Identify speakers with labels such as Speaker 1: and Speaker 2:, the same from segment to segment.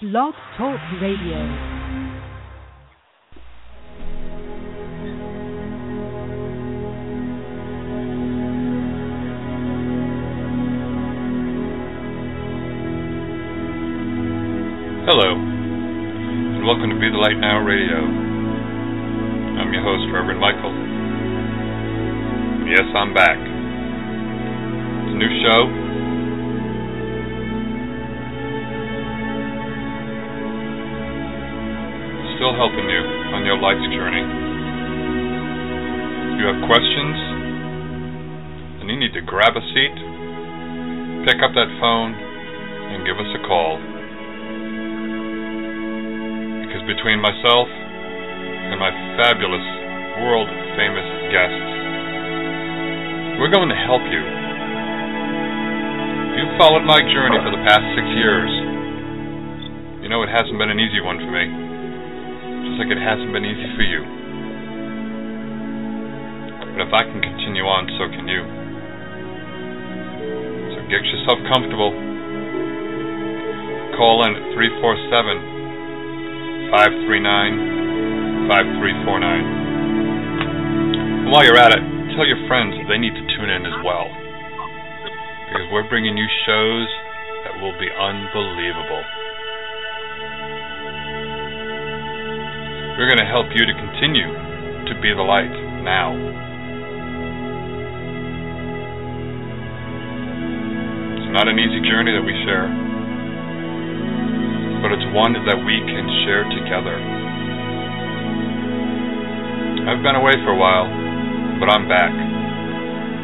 Speaker 1: Blog Talk Radio.
Speaker 2: Hello, and welcome to Be the Light Now Radio. I'm your host, Reverend Michael. Yes, I'm back. It's a new show. Helping you on your life's journey. You have questions, and you need to grab a seat, pick up that phone, and give us a call because between myself and my fabulous, world famous guests, we're going to help you. You've followed my journey for the past six years, you know it hasn't been an easy one for me, like it hasn't been easy for you. But if I can continue on, so can you. So get yourself comfortable. Call in at 347 539 5349. And while you're at it, tell your friends they need to tune in as well. Because we're bringing you shows that will be unbelievable. We're going to help you to continue to be the light now. It's not an easy journey that we share but it's one that we can share together. I've been away for a while, but I'm back,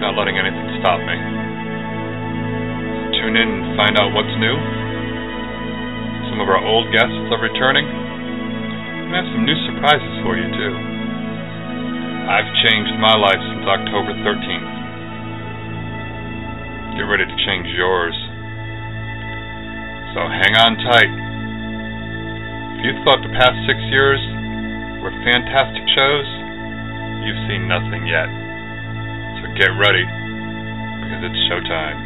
Speaker 2: not letting anything stop me. Tune in and find out what's new. Some of our old guests are returning. We have some new surprises for you, too. I've changed my life since October 13th. Get ready to change yours. So hang on tight. If you thought the past six years were fantastic shows, you've seen nothing yet. So get ready, because it's showtime.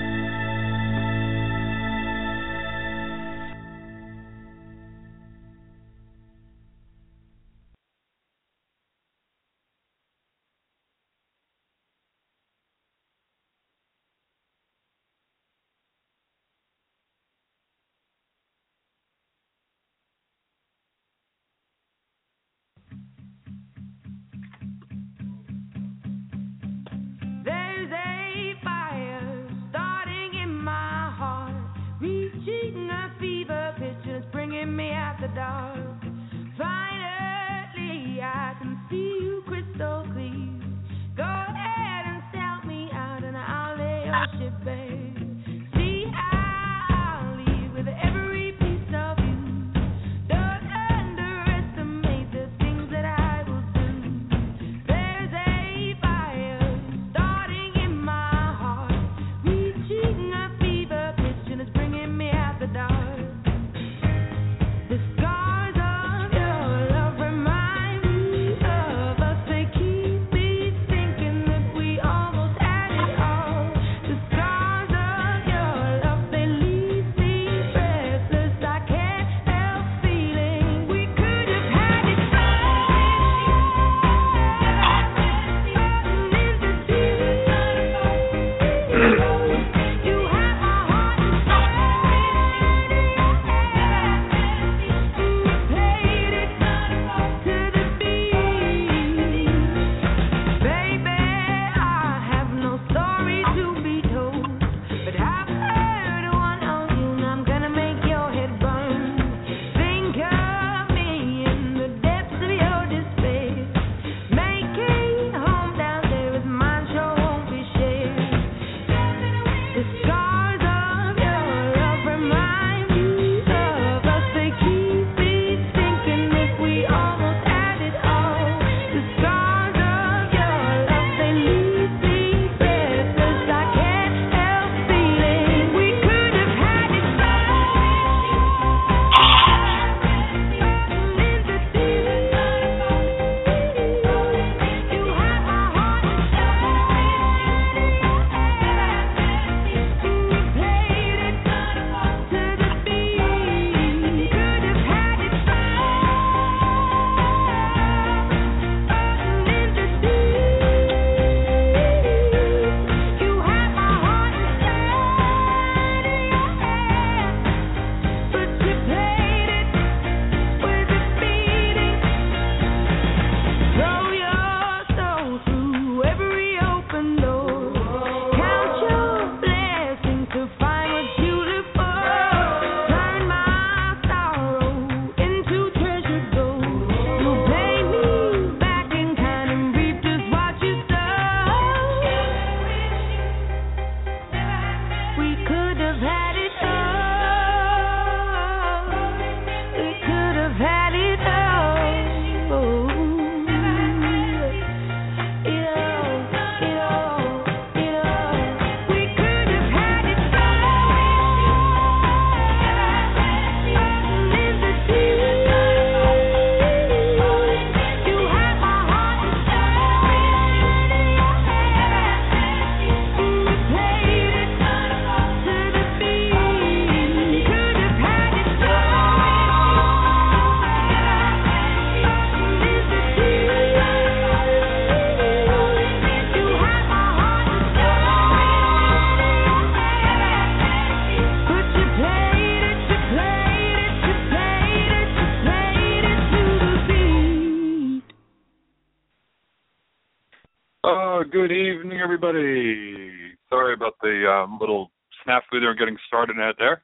Speaker 2: Everybody. Sorry about the um, little snafu there getting started at there.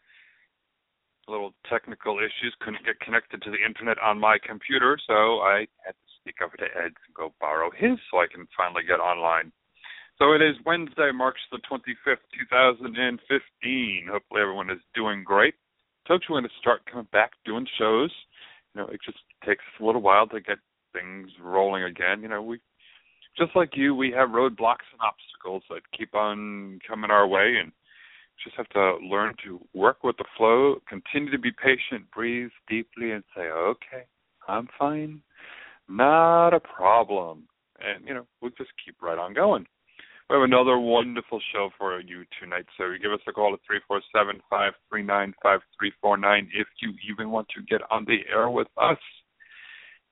Speaker 2: Little technical issues. Couldn't get connected to the internet on my computer, so I had to sneak over to Ed's and go borrow his so I can finally get online. So it is Wednesday, March the 25th, 2015. Hopefully everyone is doing great. Folks, we're going to start coming back doing shows. You know, it just takes a little while to get things rolling again. You know, we just like you, we have roadblocks and obstacles that keep on coming our way, and just have to learn to work with the flow, continue to be patient, breathe deeply, and say, "Okay, I'm fine, not a problem," and you know, we'll just keep right on going. We have another wonderful show for you tonight, so give us a call at three four seven five three nine five three four nine if you even want to get on the air with us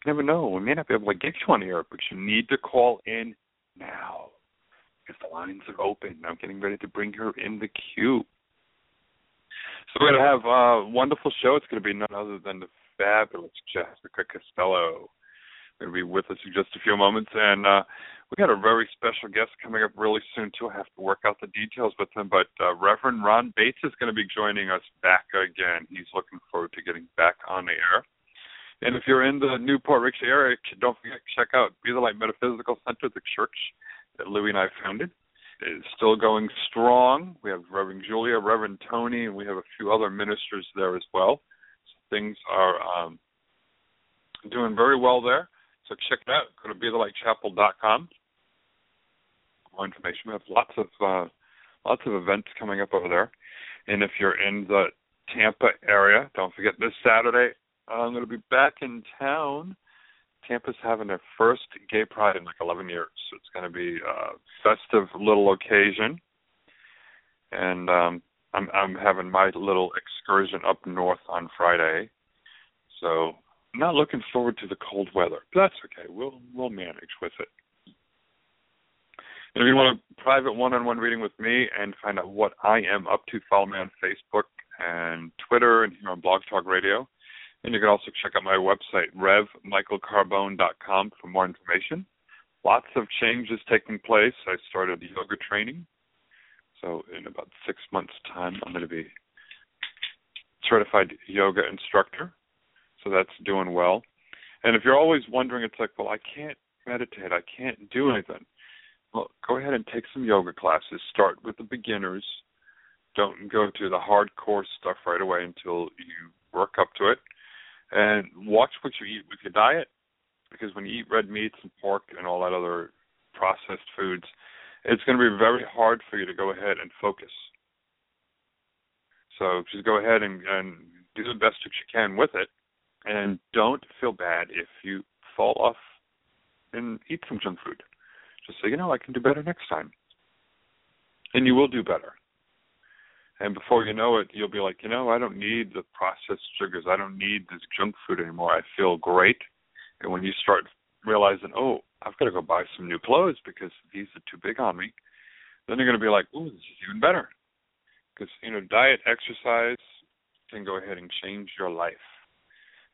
Speaker 2: never know. We may not be able to get you on the air, but you need to call in now because the lines are open. I'm getting ready to bring her in the queue. So we're going to have a wonderful show. It's going to be none other than the fabulous Jessica Costello. To be with us in just a few moments, and uh, we got a very special guest coming up really soon too. I have to work out the details with him, but uh, Reverend Ron Bates is going to be joining us back again. He's looking forward to getting back on the air. And if you're in the New Port Richey area, don't forget to check out Be the Light Metaphysical Center, the church that Louie and I founded. It is still going strong. We have Reverend Julia, Reverend Tony, and we have a few other ministers there as well. So things are um, doing very well there. So check it out. Go to be the BeTheLightChapel.com. More information. We have lots of uh, lots of events coming up over there. And if you're in the Tampa area, don't forget this Saturday I'm going to be back in town. Tampa's having their first gay pride in like 11 years. So it's going to be a festive little occasion, and um, I'm I'm having my little excursion up north on Friday. So not looking forward to the cold weather, but that's okay. We'll we'll manage with it. And if you want a private one-on-one reading with me and find out what I am up to, follow me on Facebook and Twitter and here on Blog Talk Radio. And you can also check out my website, revmichaelcarbone.com, for more information. Lots of changes taking place. I started yoga training. So, in about six months' time, I'm going to be certified yoga instructor. So, that's doing well. And if you're always wondering, it's like, well, I can't meditate, I can't do anything. Well, go ahead and take some yoga classes. Start with the beginners. Don't go to the hardcore stuff right away until you work up to it and watch what you eat with your diet because when you eat red meats and pork and all that other processed foods, it's going to be very hard for you to go ahead and focus. So just go ahead and, and do the best that you can with it, and don't feel bad if you fall off and eat some junk food. Just say, you know, I can do better next time, and you will do better. And before you know it, you'll be like, you know, I don't need the processed sugars. I don't need this junk food anymore. I feel great. And when you start realizing, oh, I've got to go buy some new clothes because these are too big on me, then you're going to be like, ooh, this is even better. Because, you know, diet, exercise can go ahead and change your life.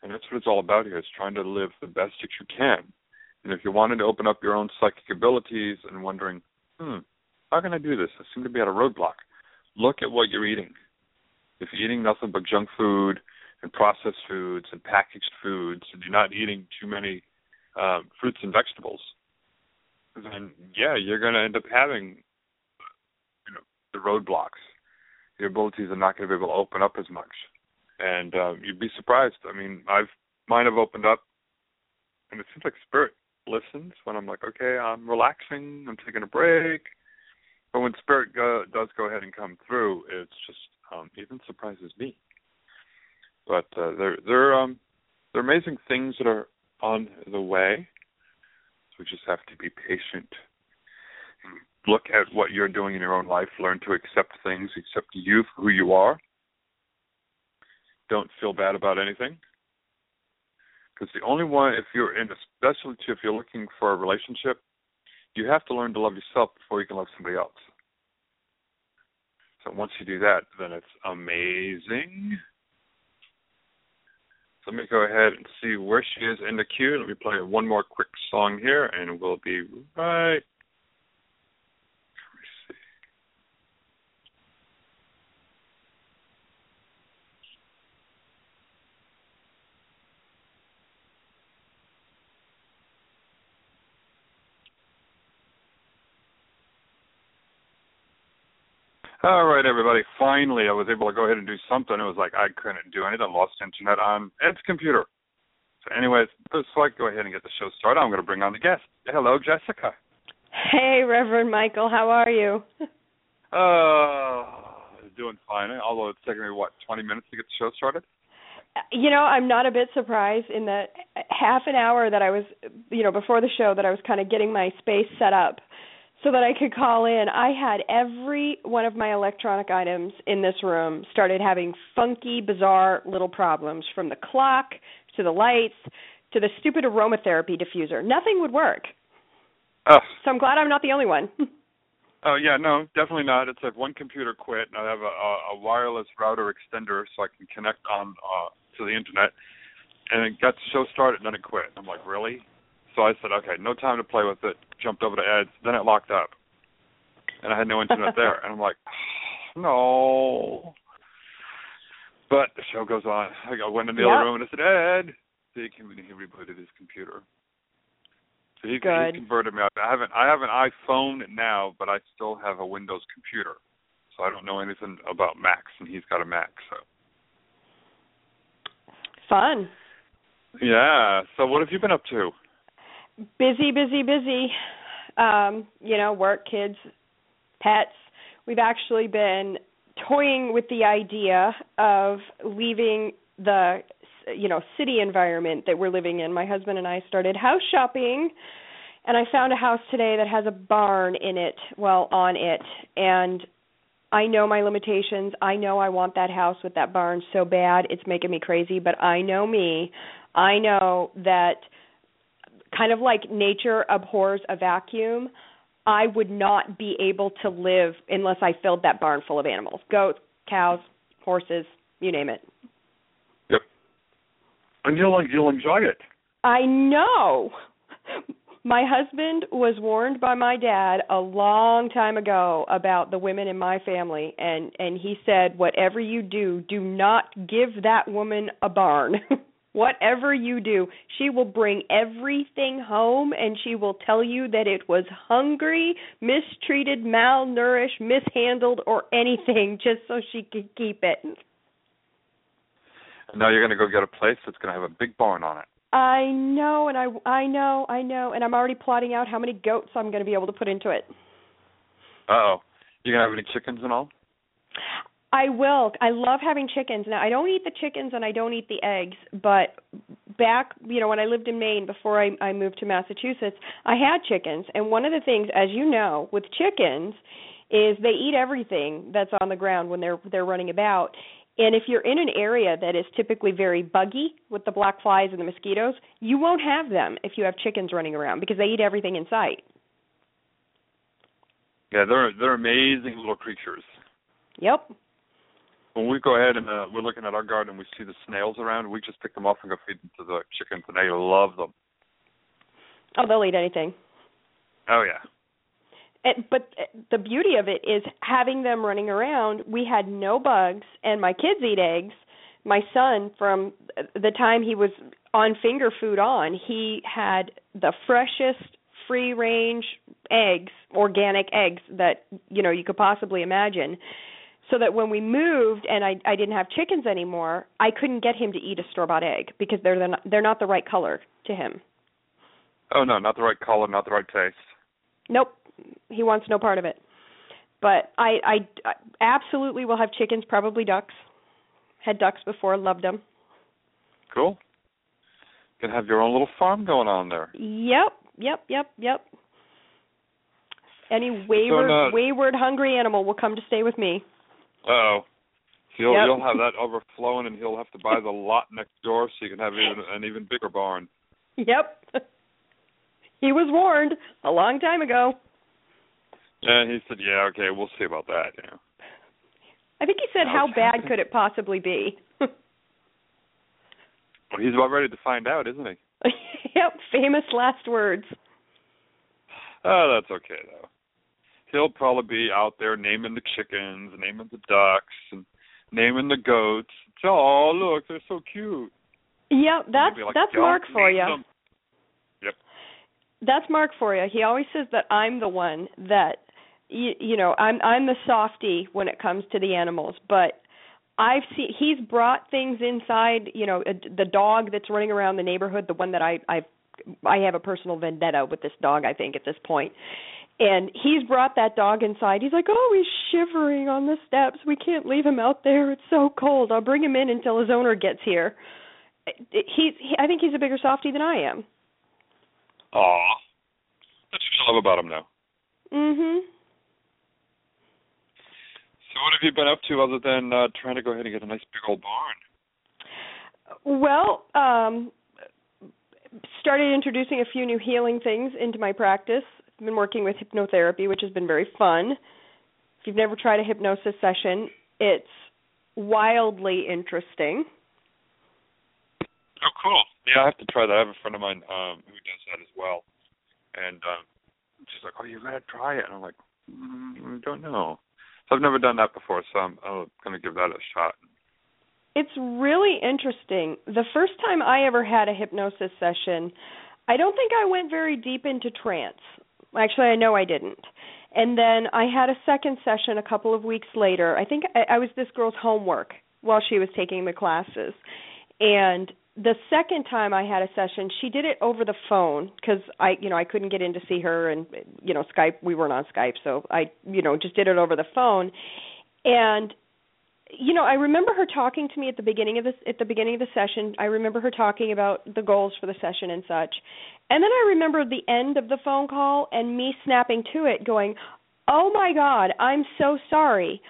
Speaker 2: And that's what it's all about here, is trying to live the best that you can. And if you're wanting to open up your own psychic abilities and wondering, hmm, how can I do this? I seem to be at a roadblock look at what you're eating. If you're eating nothing but junk food and processed foods and packaged foods, and you're not eating too many um, fruits and vegetables, then yeah, you're going to end up having you know the roadblocks. Your abilities are not going to be able to open up as much, and uh, you'd be surprised. I mean, I've mine have opened up, and it seems like spirit listens when I'm like, okay, I'm relaxing, I'm taking a break, but when spirit go, does go ahead and come through, it's just um, even surprises me. But uh, there, there, um, there are amazing things that are on the way. So we just have to be patient. Look at what you're doing in your own life. Learn to accept things. Accept you for who you are. Don't feel bad about anything. Because the only one, if you're in, especially if you're looking for a relationship, you have to learn to love yourself before you can love somebody else. So once you do that, then it's amazing. So let me go ahead and see where she is in the queue. Let me play one more quick song here, and we'll be right All right, everybody. Finally, I was able to go ahead and do something. It was like I couldn't do anything. Lost internet on Ed's computer. So, anyways, so I go ahead and get the show started. I'm going to bring on the guest. Hello, Jessica.
Speaker 3: Hey, Reverend Michael. How are you?
Speaker 2: Uh, doing fine. Although it's taking me what 20 minutes to get the show started.
Speaker 3: You know, I'm not a bit surprised in that half an hour that I was, you know, before the show that I was kind of getting my space set up so that I could call in. I had every one of my electronic items in this room started having funky, bizarre little problems from the clock to the lights to the stupid aromatherapy diffuser. Nothing would work.
Speaker 2: Oh.
Speaker 3: So I'm glad I'm not the only one.
Speaker 2: Oh yeah, no, definitely not. It's like one computer quit, and I have a, a, a wireless router extender so I can connect on uh, to the internet, and it got the show started, and then it quit. I'm like, really? So I said, okay, no time to play with it. Jumped over to Ed's. Then it locked up, and I had no internet there. And I'm like, no. But the show goes on. I went in the
Speaker 3: yep.
Speaker 2: other room and I said, Ed, he, he rebooted his computer. So he, he converted me. I haven't. I have an iPhone now, but I still have a Windows computer, so I don't know anything about Macs, and he's got a Mac. So
Speaker 3: fun.
Speaker 2: Yeah. So what have you been up to?
Speaker 3: Busy, busy, busy. Um, you know, work, kids, pets. We've actually been toying with the idea of leaving the you know city environment that we're living in. My husband and I started house shopping and I found a house today that has a barn in it, well on it, and I know my limitations. I know I want that house with that barn so bad. It's making me crazy, but I know me. I know that kind of like nature abhors a vacuum, I would not be able to live unless I filled that barn full of animals goats, cows, horses, you name it.
Speaker 2: Yep. And you'll you'll enjoy it.
Speaker 3: I know. My husband was warned by my dad a long time ago about the women in my family and and he said whatever you do do not give that woman a barn. Whatever you do, she will bring everything home and she will tell you that it was hungry, mistreated, malnourished, mishandled, or anything just so she could keep it.
Speaker 2: And now you're going to go get a place that's going to have a big barn on it.
Speaker 3: I know, and I I know, I know, and I'm already plotting out how many goats I'm going to be able to put into it.
Speaker 2: Uh oh, you gonna have any chickens and all?
Speaker 3: I will. I love having chickens. Now I don't eat the chickens and I don't eat the eggs, but back, you know, when I lived in Maine before I I moved to Massachusetts, I had chickens. And one of the things as you know with chickens is they eat everything that's on the ground when they're they're running about. And if you're in an area that is typically very buggy with the black flies and the mosquitoes, you won't have them if you have chickens running around because they eat everything in sight.
Speaker 2: Yeah, they're they're amazing little creatures.
Speaker 3: Yep
Speaker 2: when we go ahead and uh, we're looking at our garden, we see the snails around. We just pick them up and go feed them to the chickens, and they love them.
Speaker 3: Oh, they'll eat anything.
Speaker 2: Oh yeah.
Speaker 3: It, but the beauty of it is having them running around. We had no bugs, and my kids eat eggs. My son, from the time he was on finger food on, he had the freshest free range eggs, organic eggs that you know you could possibly imagine so that when we moved and I I didn't have chickens anymore, I couldn't get him to eat a store bought egg because they're the not, they're not the right color to him.
Speaker 2: Oh no, not the right color, not the right taste.
Speaker 3: Nope, he wants no part of it. But I I, I absolutely will have chickens, probably ducks. Had ducks before, loved them.
Speaker 2: Cool. You can have your own little farm going on there.
Speaker 3: Yep, yep, yep, yep. Any wayward, so wayward, hungry animal will come to stay with me
Speaker 2: oh. He'll
Speaker 3: yep.
Speaker 2: you'll have that overflowing, and he'll have to buy the lot next door so you can have even, an even bigger barn.
Speaker 3: Yep. he was warned a long time ago.
Speaker 2: And he said, "Yeah, okay, we'll see about that." You know.
Speaker 3: I think he said, "How bad could it possibly be?"
Speaker 2: well, he's about ready to find out, isn't he?
Speaker 3: yep, famous last words.
Speaker 2: Oh, that's okay though he'll probably be out there naming the chickens, naming the ducks, and naming the goats. Oh, look, they're so cute.
Speaker 3: Yeah, that's
Speaker 2: like,
Speaker 3: that's Mark for you.
Speaker 2: Them. Yep.
Speaker 3: That's Mark for you. He always says that I'm the one that you, you know, I'm I'm the softy when it comes to the animals, but I've seen he's brought things inside, you know, a, the dog that's running around the neighborhood, the one that I I've I have a personal vendetta with this dog, I think at this point. And he's brought that dog inside. He's like, "Oh, he's shivering on the steps. We can't leave him out there. It's so cold. I'll bring him in until his owner gets here." He's he, I think he's a bigger softy than I am.
Speaker 2: Aw. That's what you love about him now.
Speaker 3: Mhm.
Speaker 2: So what have you been up to other than uh trying to go ahead and get a nice big old barn?
Speaker 3: Well, um started introducing a few new healing things into my practice. I've been working with hypnotherapy, which has been very fun. If you've never tried a hypnosis session, it's wildly interesting.
Speaker 2: Oh, cool. Yeah, I have to try that. I have a friend of mine um who does that as well. And um she's like, "Oh, you gotta try it." And I'm like, mm, "I don't know." So I've never done that before, so I'm, I'm going to give that a shot.
Speaker 3: It's really interesting. The first time I ever had a hypnosis session, I don't think I went very deep into trance. Actually, I know I didn't. And then I had a second session a couple of weeks later. I think I, I was this girl's homework while she was taking the classes. And the second time I had a session, she did it over the phone because I, you know, I couldn't get in to see her, and you know, Skype. We weren't on Skype, so I, you know, just did it over the phone. And you know, I remember her talking to me at the beginning of this at the beginning of the session. I remember her talking about the goals for the session and such. And then I remember the end of the phone call and me snapping to it going, "Oh my god, I'm so sorry.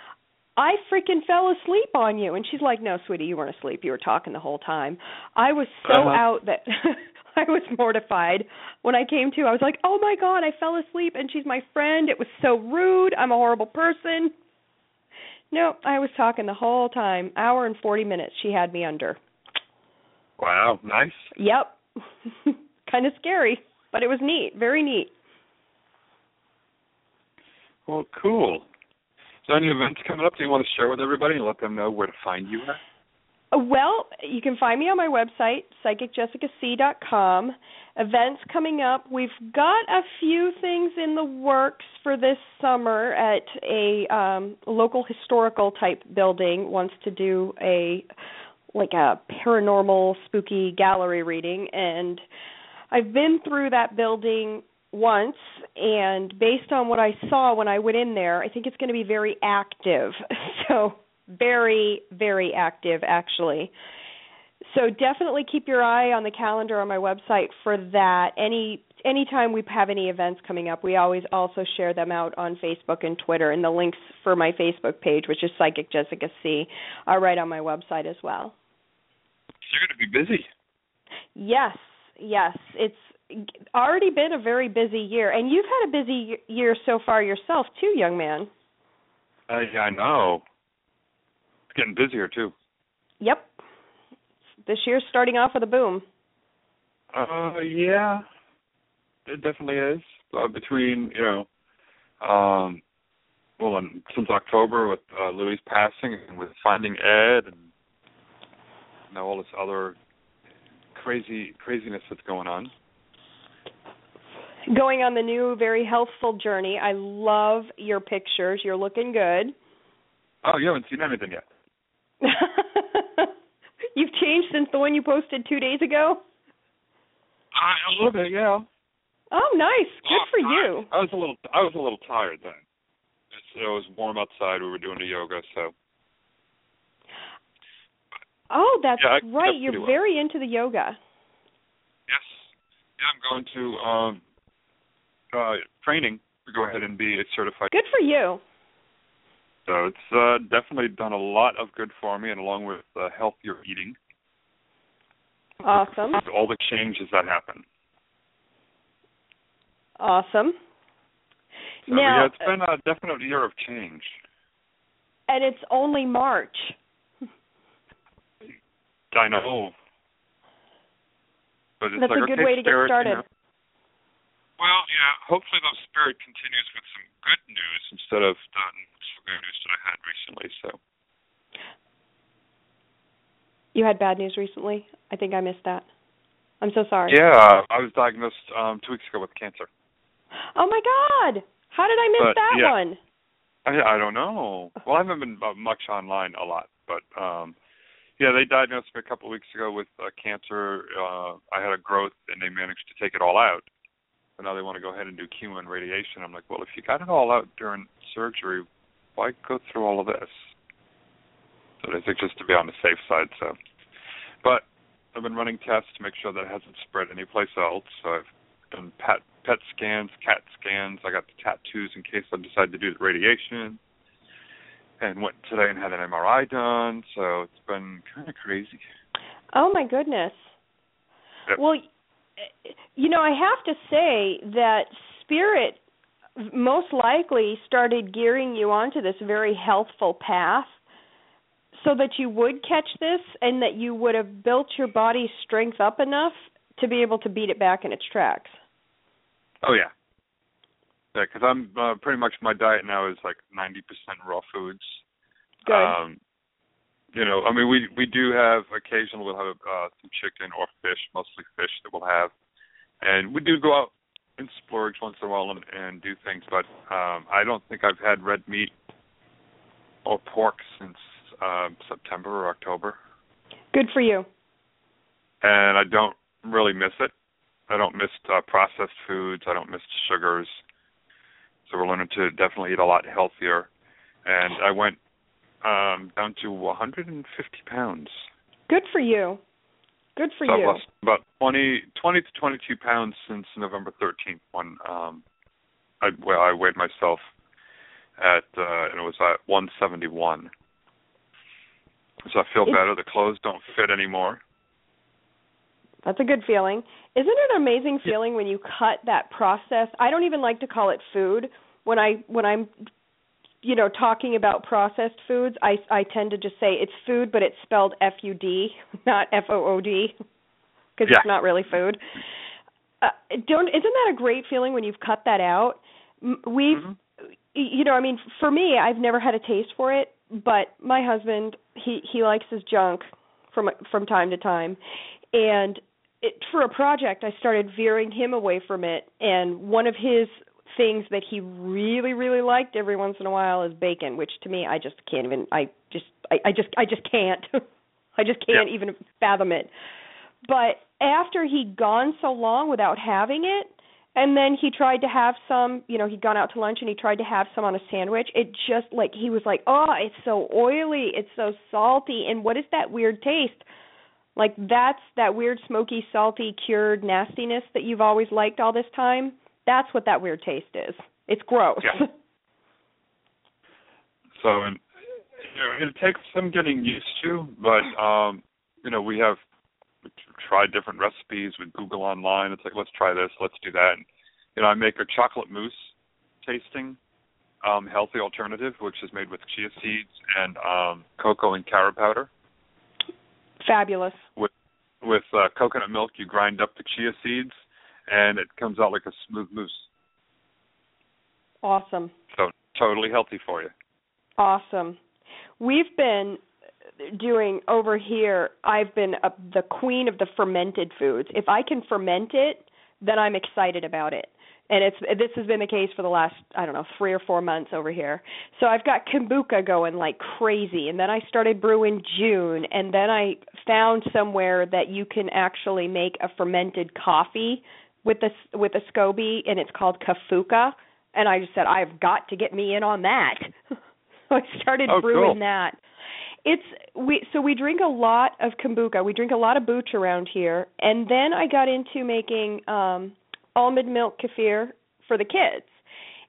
Speaker 3: I freaking fell asleep on you." And she's like, "No, sweetie, you weren't asleep. You were talking the whole time." I was so
Speaker 2: Uh-huh.
Speaker 3: out that I was mortified when I came to. I was like, "Oh my god, I fell asleep and she's my friend. It was so rude. I'm a horrible person." No, I was talking the whole time. Hour and 40 minutes she had me under.
Speaker 2: Wow, nice.
Speaker 3: Yep. kind of scary, but it was neat, very neat.
Speaker 2: Well, cool. So any events coming up do you want to share with everybody and let them know where to find you at?
Speaker 3: Well, you can find me on my website, psychicjessicac.com. Events coming up. We've got a few things in the works for this summer at a um local historical type building wants to do a like a paranormal spooky gallery reading and I've been through that building once and based on what I saw when I went in there, I think it's going to be very active. So very very active actually. So definitely keep your eye on the calendar on my website for that. Any anytime we have any events coming up we always also share them out on facebook and twitter and the links for my facebook page which is psychic jessica c are right on my website as well.
Speaker 2: You're going to be busy.
Speaker 3: yes yes. It's already been a very busy year and you've had a busy year so far yourself too young man.
Speaker 2: Uh, yeah, I know. Getting busier too.
Speaker 3: yep this year's starting off with a boom
Speaker 2: Uh, yeah, it definitely is. Uh, between you know, um, well, and since October with uh, Louis passing and with finding Ed and you know all this other crazy craziness that's going on.
Speaker 3: going on the new very healthful journey. I love your pictures. You're looking good.
Speaker 2: Oh, you haven't seen anything yet.
Speaker 3: You've changed since the one you posted 2 days ago?
Speaker 2: Uh, a little bit, yeah.
Speaker 3: Oh, nice. Good for you.
Speaker 2: I was a little I was a little tired then. It's, it was warm outside. We were doing the yoga, so
Speaker 3: Oh, that's
Speaker 2: Yeah,
Speaker 3: right. You're
Speaker 2: well.
Speaker 3: very into the yoga.
Speaker 2: yes, yeah. I'm going to um uh training to go ahead and be a certified.
Speaker 3: Good for you.
Speaker 2: So it's uh definitely done a lot of good for me, and along with uh, healthier eating,
Speaker 3: Awesome.
Speaker 2: all the changes that happen.
Speaker 3: Awesome.
Speaker 2: So
Speaker 3: now,
Speaker 2: yeah, it's been a definite year of change.
Speaker 3: and it's only March.
Speaker 2: I know. But it's
Speaker 3: That's
Speaker 2: like,
Speaker 3: a good
Speaker 2: okay,
Speaker 3: way to get
Speaker 2: spirit, you
Speaker 3: started.
Speaker 2: know. Well, yeah. Hopefully, the spirit continues with some good news instead of the good news that I had recently. So,
Speaker 3: You had bad news recently? I think I missed that. I'm so sorry.
Speaker 2: yeah, I was diagnosed um two weeks ago with cancer.
Speaker 3: Oh my god. How How did I miss
Speaker 2: But,
Speaker 3: that
Speaker 2: yeah.
Speaker 3: one?
Speaker 2: I I don't know. Well, I haven't been uh, much online a lot, but um yeah, they diagnosed me a couple of weeks ago with uh, cancer. Uh I had a growth and they managed to take it all out. But now they want to go ahead and do chemo and radiation. I'm like, well, if you got it all out during surgery, why go through all of this? So they think just to be on the safe side. So, but I've been running tests to make sure that it hasn't spread anyplace else. So I've done pet pet scans, CAT scans. I got the tattoos in case I decide to do the radiation. And went today and had an MRI done. So it's been kind of crazy.
Speaker 3: Oh my goodness.
Speaker 2: Yep.
Speaker 3: Well, you know, I have to say that spirit most likely started gearing you onto this very healthful path so that you would catch this and that you would have built your body's strength up enough to be able to beat it back in its tracks.
Speaker 2: Oh yeah. Yeah, because I'm uh, pretty much my diet now is like 90% raw foods.
Speaker 3: Good.
Speaker 2: Um, you know, I mean, we we do have occasionally we'll have uh, some chicken or fish, mostly fish that we'll have, and we do go out splurge once in a while and, and do things. But um, I don't think I've had red meat or pork since um, September or October,
Speaker 3: Good for you.
Speaker 2: and I don't really miss it. I don't miss uh, processed foods. I don't miss sugars. So we're learning to definitely eat a lot healthier. And I went um down to 150 pounds.
Speaker 3: Good for you. Good for
Speaker 2: so
Speaker 3: you.
Speaker 2: I've lost about 20, 20 to 22 pounds since November 13th when um I well I weighed myself at uh and it was at 171. So I feel
Speaker 3: It's-
Speaker 2: better. The clothes don't fit anymore.
Speaker 3: That's a good feeling. Isn't it an amazing feeling when you cut that process? I don't even like to call it food. When I when I'm you know talking about processed foods, I I tend to just say it's food but it's spelled F U D, not F O O D because
Speaker 2: Yeah.
Speaker 3: it's not really food. Uh, don't isn't that a great feeling when you've cut that out? We've
Speaker 2: Mhm.
Speaker 3: you know, I mean, for me, I've never had a taste for it, but my husband, he he likes his junk from from time to time, and it, for a project, I started veering him away from it. And one of his things that he really really liked every once in a while is bacon, which to me, I just can't even. I just I, I just I just can't. I just can't
Speaker 2: Yeah.
Speaker 3: even fathom it. But after he'd gone so long without having it, and then he tried to have some you know he'd gone out to lunch and he tried to have some on a sandwich it just like he was like oh it's so oily it's so salty and what is that weird taste like that's that weird smoky salty cured nastiness that you've always liked all this time that's what that weird taste is it's gross
Speaker 2: Yeah. So and you know, it takes some getting used to, but um, you know, we have tried different recipes. with Google online. It's like let's try this, let's do that. And, you know, I make a chocolate mousse tasting um healthy alternative, which is made with chia seeds and um cocoa and carob powder.
Speaker 3: fabulous
Speaker 2: With With uh, coconut milk, you grind up the chia seeds, and it comes out like a smooth mousse.
Speaker 3: awesome
Speaker 2: So totally healthy for you.
Speaker 3: Awesome. We've been doing over here. I've been a, the queen of the fermented foods. If I can ferment it, then I'm excited about it. And it's this has been the case for the last I don't know three or four months over here. So I've got kombucha going like crazy, and then I started brewing Jun, and then I found somewhere that you can actually make a fermented coffee with a with a SCOBY, and it's called Kafuka. And I just said I've got to get me in on that. so I started
Speaker 2: Oh,
Speaker 3: brewing
Speaker 2: cool.
Speaker 3: that. It's we so we drink a lot of kombucha. We drink a lot of booch around here, and then I got into making um almond milk kefir for the kids.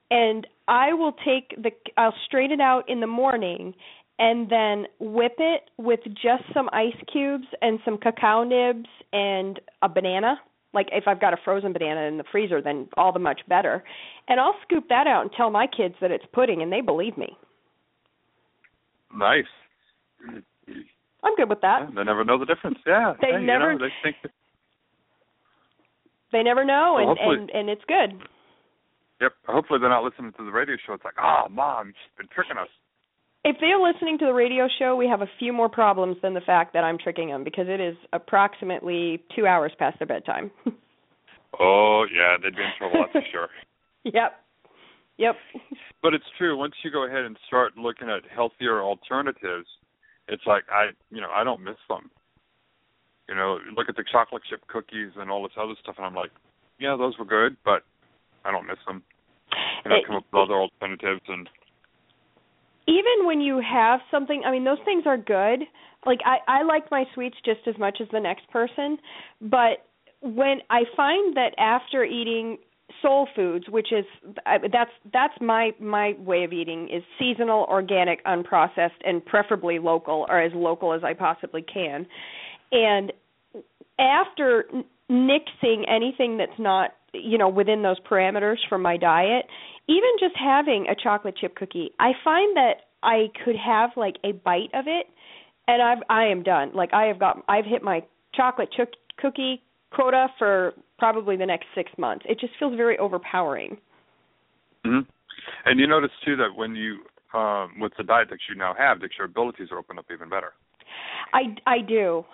Speaker 3: And I will take the I'll strain it out in the morning and then whip it with just some ice cubes and some cacao nibs and a banana. Like if I've got a frozen banana in the freezer, then all the much better. And I'll scoop that out and tell my kids that it's pudding, and they believe me.
Speaker 2: Nice.
Speaker 3: I'm good with that.
Speaker 2: They never know the difference. Yeah.
Speaker 3: They
Speaker 2: hey,
Speaker 3: never-
Speaker 2: You know, they think that,
Speaker 3: They never know,
Speaker 2: Well,
Speaker 3: and and and it's good.
Speaker 2: yep. Hopefully they're not listening to the radio show. It's like, oh, mom, she's been tricking us.
Speaker 3: If they're listening to the radio show, we have a few more problems than the fact that I'm tricking them because it is approximately two hours past their bedtime.
Speaker 2: Oh yeah, they'd be in trouble. That's for sure.
Speaker 3: Yep. Yep.
Speaker 2: But it's true. Once you go ahead and start looking at healthier alternatives, it's like I, you know, I don't miss them. You know, look at the chocolate chip cookies and all this other stuff, and I'm like, yeah, those were good, but I don't miss them. And I come up with other alternatives and
Speaker 3: even when you have something i mean those things are good. Like i i like my sweets just as much as the next person. But when i find that after eating soul foods which is that's that's my my way of eating is seasonal organic unprocessed and preferably local or as local as i possibly can. And after nixing anything that's not you know within those parameters for my diet even just having a chocolate chip cookie i find that i could have like a bite of it and i've i am done. Like i have got i've hit my chocolate ch- cookie quota for probably the next 6 months. It just feels very overpowering.
Speaker 2: Mhm and you notice too that when you um with the diet that you now have that your abilities are open up even better.
Speaker 3: I i do.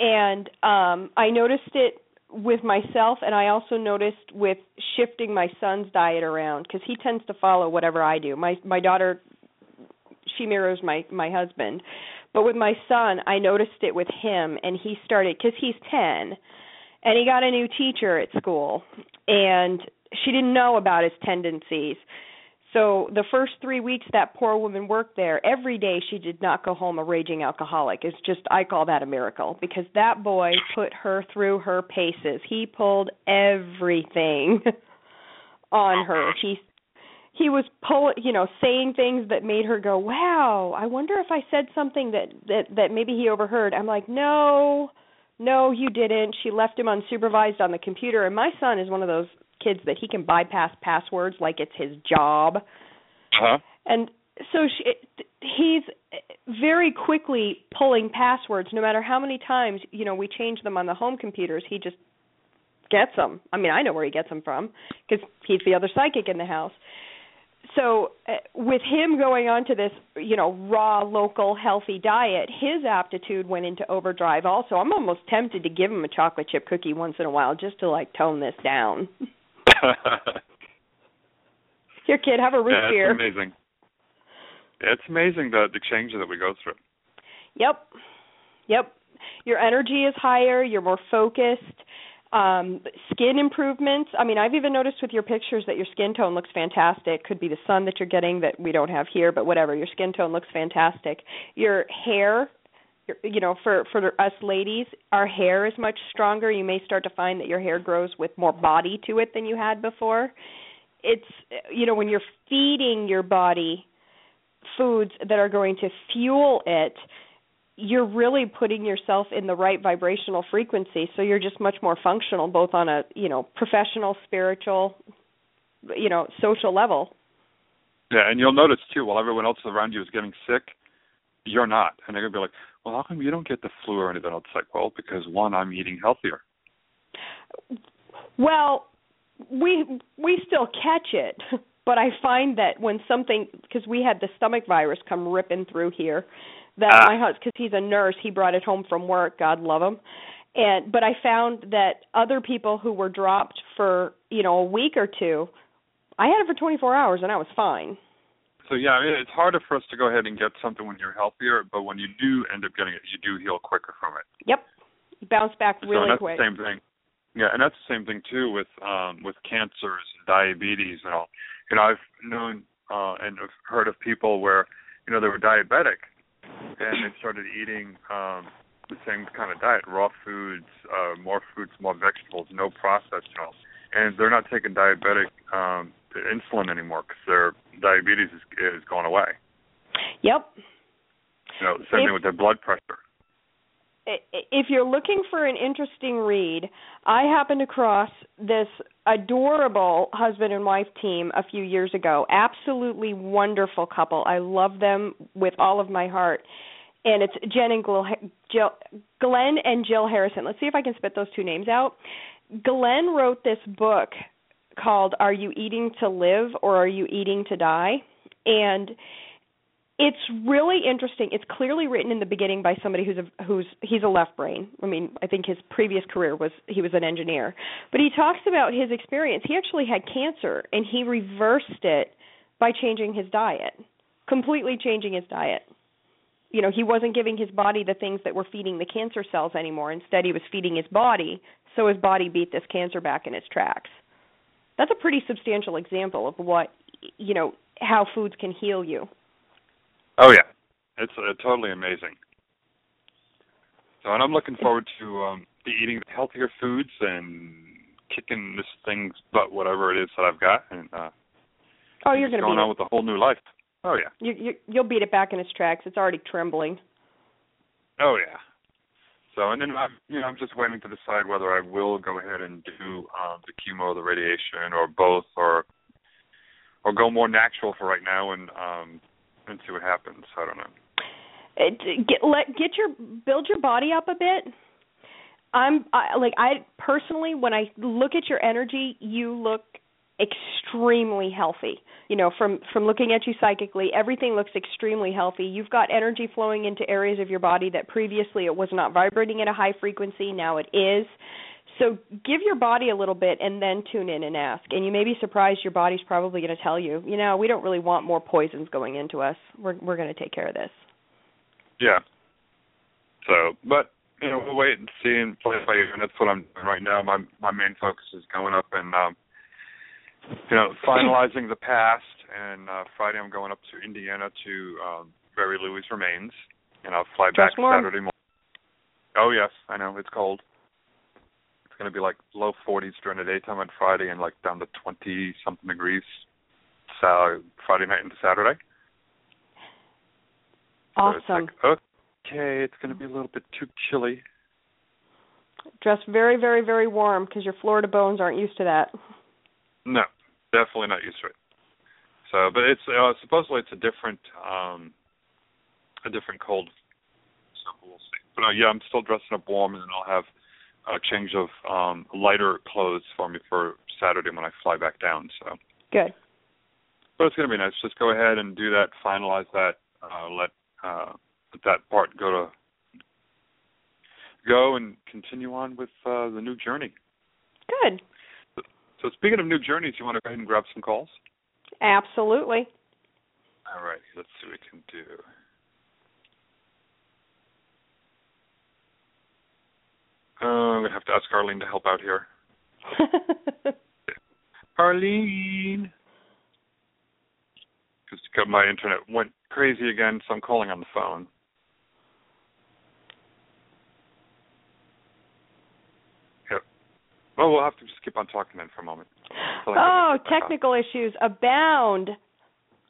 Speaker 3: And um i noticed it with myself and I also noticed with shifting my son's diet around cuz he tends to follow whatever I do. My my daughter she mirrors my my husband. But with my son, I noticed it with him and he started cuz he's 10 and he got a new teacher at school and she didn't know about his tendencies. So the first three weeks that poor woman worked there, every day she did not go home a raging alcoholic. It's just I call that a miracle because that boy put her through her paces. He pulled everything on her. He he was pull you know saying things that made her go wow i wonder if i said something that that that maybe he overheard i'm like no no you didn't she left him unsupervised on the computer and my son is one of those kids that he can bypass passwords like it's his job.
Speaker 2: Uh-huh.
Speaker 3: And so she, he's very quickly pulling passwords no matter how many times, you know, we change them on the home computers, he just gets them. I mean, I know where he gets them from because he's the other psychic in the house. So uh, with him going on to this, you know, raw local healthy diet, his aptitude went into overdrive also. I'm almost tempted to give him a chocolate chip cookie once in a while just to like tone this down. Your kid, have a root
Speaker 2: yeah,
Speaker 3: beer.
Speaker 2: It's amazing. It's amazing the the changes that we go through.
Speaker 3: Yep. Yep. Your energy is higher, you're more focused. Um skin improvements. I mean, I've even noticed with your pictures that your skin tone looks fantastic. Could be the sun that you're getting that we don't have here, but whatever. Your skin tone looks fantastic. Your hair you know for for us ladies our hair is much stronger. You may start to find that your hair grows with more body to it than you had before. It's you know when you're feeding your body foods that are going to fuel it you're really putting yourself in the right vibrational frequency. So you're just much more functional both on a you know professional spiritual you know social level.
Speaker 2: Yeah and you'll notice too while everyone else around you is getting sick you're not. And they're going to be like well, how come you don't get the flu or anything? It's like, well, because one, I'm eating healthier.
Speaker 3: Well, we we still catch it, but I find that when something because we had the stomach virus come ripping through here, that ah. my husband because he's a nurse, he brought it home from work. God love him. And but I found that other people who were dropped for you know a week or two, I had it for 24 hours and I was fine
Speaker 2: so yeah, it's harder for us to go ahead and get something when you're healthier, but when you do end up getting it, you do heal quicker from it.
Speaker 3: Yep, you bounce back really
Speaker 2: so that's
Speaker 3: quick.
Speaker 2: The same thing. Yeah, and that's the same thing too with um with cancers, and diabetes, and all. You know, I've known uh and have heard of people where you know they were diabetic and they started eating um the same kind of diet, raw foods, uh more fruits, more vegetables, no processed, you know, and they're not taking diabetic um insulin anymore because their diabetes is is going away.
Speaker 3: Yep.
Speaker 2: You know, same if, thing with their blood pressure.
Speaker 3: If you're looking for an interesting read, I happened across this adorable husband and wife team a few years ago. Absolutely wonderful couple. I love them with all of my heart. And it's Jen and Jill, Glenn and Jill Harrison. Let's see if I can spit those two names out. Glenn wrote this book called Are You Eating to Live or Are You Eating to Die? And it's really interesting. It's clearly written in the beginning by somebody who's a who's he's a left brain. I mean, I think his previous career was he was an engineer. But he talks about his experience. He actually had cancer and he reversed it by changing his diet, completely changing his diet. You know, he wasn't giving his body the things that were feeding the cancer cells anymore. Instead, he was feeding his body, so his body beat this cancer back in its tracks. That's a pretty substantial example of what, you know, how foods can heal you.
Speaker 2: Oh yeah, it's uh, totally amazing. So, and I'm looking forward to um, be eating healthier foods and kicking this thing's butt, whatever it is that I've got, and uh,
Speaker 3: oh, you're going
Speaker 2: to be going on with a whole new life. Oh yeah,
Speaker 3: you, you you'll beat it back in its tracks. It's already trembling.
Speaker 2: Oh yeah. So and then I'm you know I'm just waiting to decide whether I will go ahead and do um, the chemo the radiation or both or or go more natural for right now and um and see what happens. I don't know.
Speaker 3: It, get let get your build your body up a bit I'm I, like I personally when I look at your energy, you look extremely healthy. You know, from from looking at you psychically, everything looks extremely healthy. You've got energy flowing into areas of your body that previously it was not vibrating at a high frequency, now it is. So give your body a little bit and then tune in and ask. And you may be surprised your body's probably going to tell you, you know, we don't really want more poisons going into us. We're we're going to take care of this.
Speaker 2: Yeah. So, but you know, we'll wait and see and play by ear, and that's what I'm doing right now. My my main focus is going up and um, you know finalizing the past. And uh, Friday I'm going up to Indiana to um, bury Louis' remains, and I'll fly back Saturday morning. Oh yes, I know it's cold. It's going to be like low 40s during the daytime on Friday, and like down to 20 something degrees. So Friday night into Saturday.
Speaker 3: Awesome.
Speaker 2: So like, okay, it's going to be a little bit too chilly.
Speaker 3: Dress very, very, very warm because your Florida bones aren't used to that.
Speaker 2: No, definitely not used to it. So, but it's uh, supposedly it's a different, um a different cold. So we'll see. But uh, yeah, I'm still dressing up warm, and then I'll have a change of um lighter clothes for me for Saturday when I fly back down. So
Speaker 3: good.
Speaker 2: But it's going to be nice. Just go ahead and do that, finalize that, uh, let uh, that part go to go and continue on with uh, the new journey.
Speaker 3: Good.
Speaker 2: So, speaking of new journeys, you want to go ahead and grab some calls?
Speaker 3: Absolutely.
Speaker 2: All right, let's see what we can do. Uh, I'm gonna have to ask Arlene to help out here. Arlene, because my internet went crazy again, so I'm calling on the phone. Well, we'll have to just keep on talking then for a moment.
Speaker 3: Oh, technical issues abound.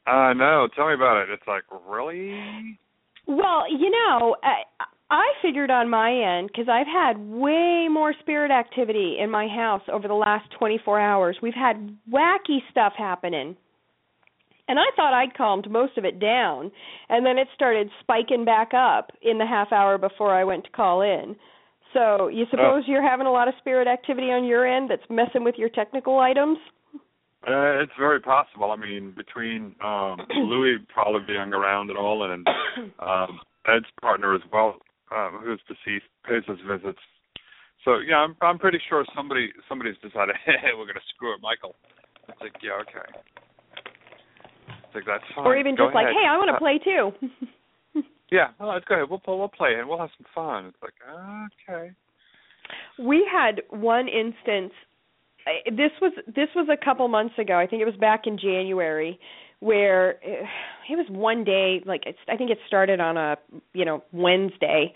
Speaker 2: I uh, know. Tell me about it. It's like, really?
Speaker 3: Well, you know, I, I figured on my end because I've had way more spirit activity in my house over the last 24 hours. We've had wacky stuff happening. And I thought I'd calmed most of it down, and then it started spiking back up in the half hour before I went to call in. So you suppose oh. you're having a lot of spirit activity on your end that's messing with your technical items?
Speaker 2: Uh, it's very possible. I mean, between um Louis probably being around and all, and um Ed's partner as well, um, who's deceased, pays his visits. So yeah, I'm I'm pretty sure somebody somebody's decided, hey, we're gonna screw up Michael. It's like, yeah, okay. It's like that's fine.
Speaker 3: Or even
Speaker 2: Go
Speaker 3: just
Speaker 2: ahead.
Speaker 3: like, hey, I want to play too.
Speaker 2: Yeah, oh, well, let's go ahead. We'll we'll play and we'll have some fun. It's like okay.
Speaker 3: We had one instance. This was this was a couple months ago. I think it was back in January, where eh, it was one day. Like it's, I think it started on a you know Wednesday.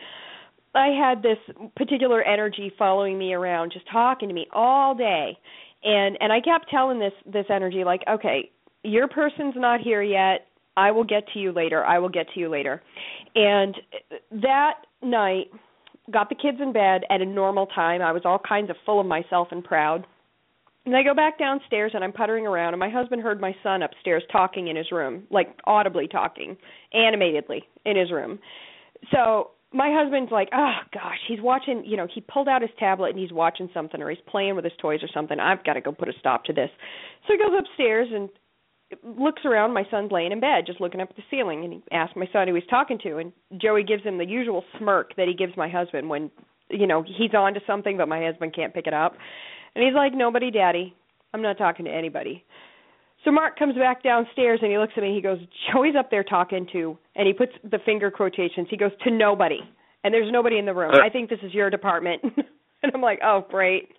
Speaker 3: I had this particular energy following me around, just talking to me all day, and and I kept telling this this energy like, okay, your person's not here yet I will get to you later. I will get to you later. And that night, got the kids in bed at a normal time. I was all kinds of full of myself and proud. And I go back downstairs and I'm puttering around, and my husband heard my son upstairs talking in his room, like audibly talking, animatedly in his room. So my husband's like, oh gosh, he's watching. You know, he pulled out his tablet and he's watching something, or he's playing with his toys or something. I've got to go put a stop to this. So he goes upstairs and looks around. My son's laying in bed, just looking up at the ceiling, and he asks my son who he's talking to, and Joey gives him the usual smirk that he gives my husband when, you know, he's on to something, but my husband can't pick it up. And he's like, "Nobody, Daddy. I'm not talking to anybody." So Mark comes back downstairs and he looks at me. He goes, "Joey's up there talking to," and he puts the finger quotations. He goes to nobody, and there's nobody in the room.
Speaker 4: Uh.
Speaker 3: I think this is your department. and I'm like, "Oh, great."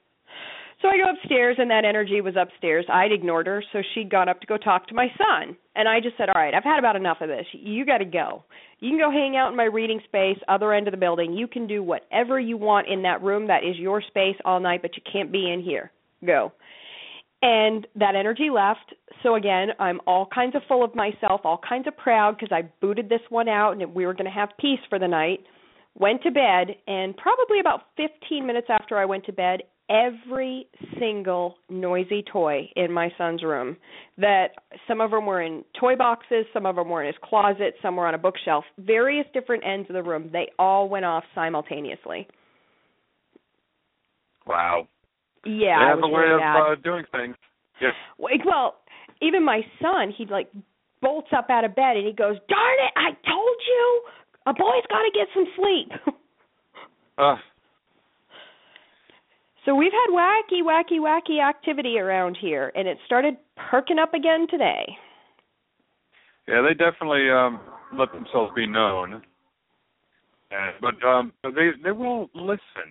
Speaker 3: So I go upstairs, and that energy was upstairs. I'd ignored her, so she'd gone up to go talk to my son. And I just said, All right, I've had about enough of this. You got to go. You can go hang out in my reading space, other end of the building. You can do whatever you want in that room. That is your space all night, but you can't be in here. Go. And that energy left. So again, I'm all kinds of full of myself, all kinds of proud because I booted this one out and we were going to have peace for the night. Went to bed, and probably about 15 minutes after I went to bed, every single noisy toy in my son's room that some of them were in toy boxes some of them were in his closet some were on a bookshelf various different ends of the room they all went off simultaneously
Speaker 4: Wow.
Speaker 3: yeah
Speaker 4: they have a way
Speaker 3: really
Speaker 4: of uh, doing things. Yes.
Speaker 3: well even my son he like bolts up out of bed and he goes darn it i told you a boy's got to get some sleep
Speaker 4: Uh,
Speaker 3: So we've had wacky, wacky, wacky activity around here, and it started perking up again today.
Speaker 4: yeah, they definitely um let themselves be known. And, but um they they will listen.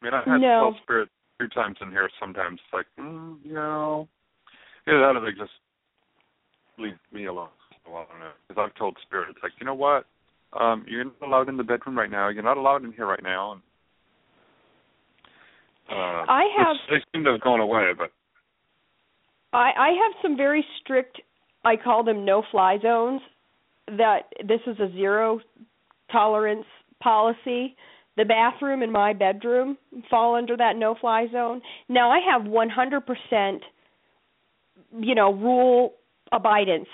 Speaker 4: I mean, I've had
Speaker 3: No.
Speaker 4: twelve spirits three times in here. Sometimes it's like, mm, you know, either that or they just leave me alone. Because I've told spirits like, you know what, um, you're not allowed in the bedroom right now. You're not allowed in here right now. And uh,
Speaker 3: I have-
Speaker 4: They seem to have gone away, but
Speaker 3: I, I have some very strict, I call them no-fly zones. That this is a zero tolerance policy. The bathroom and my bedroom fall under that no-fly zone. Now I have 100%, you know, rule abidance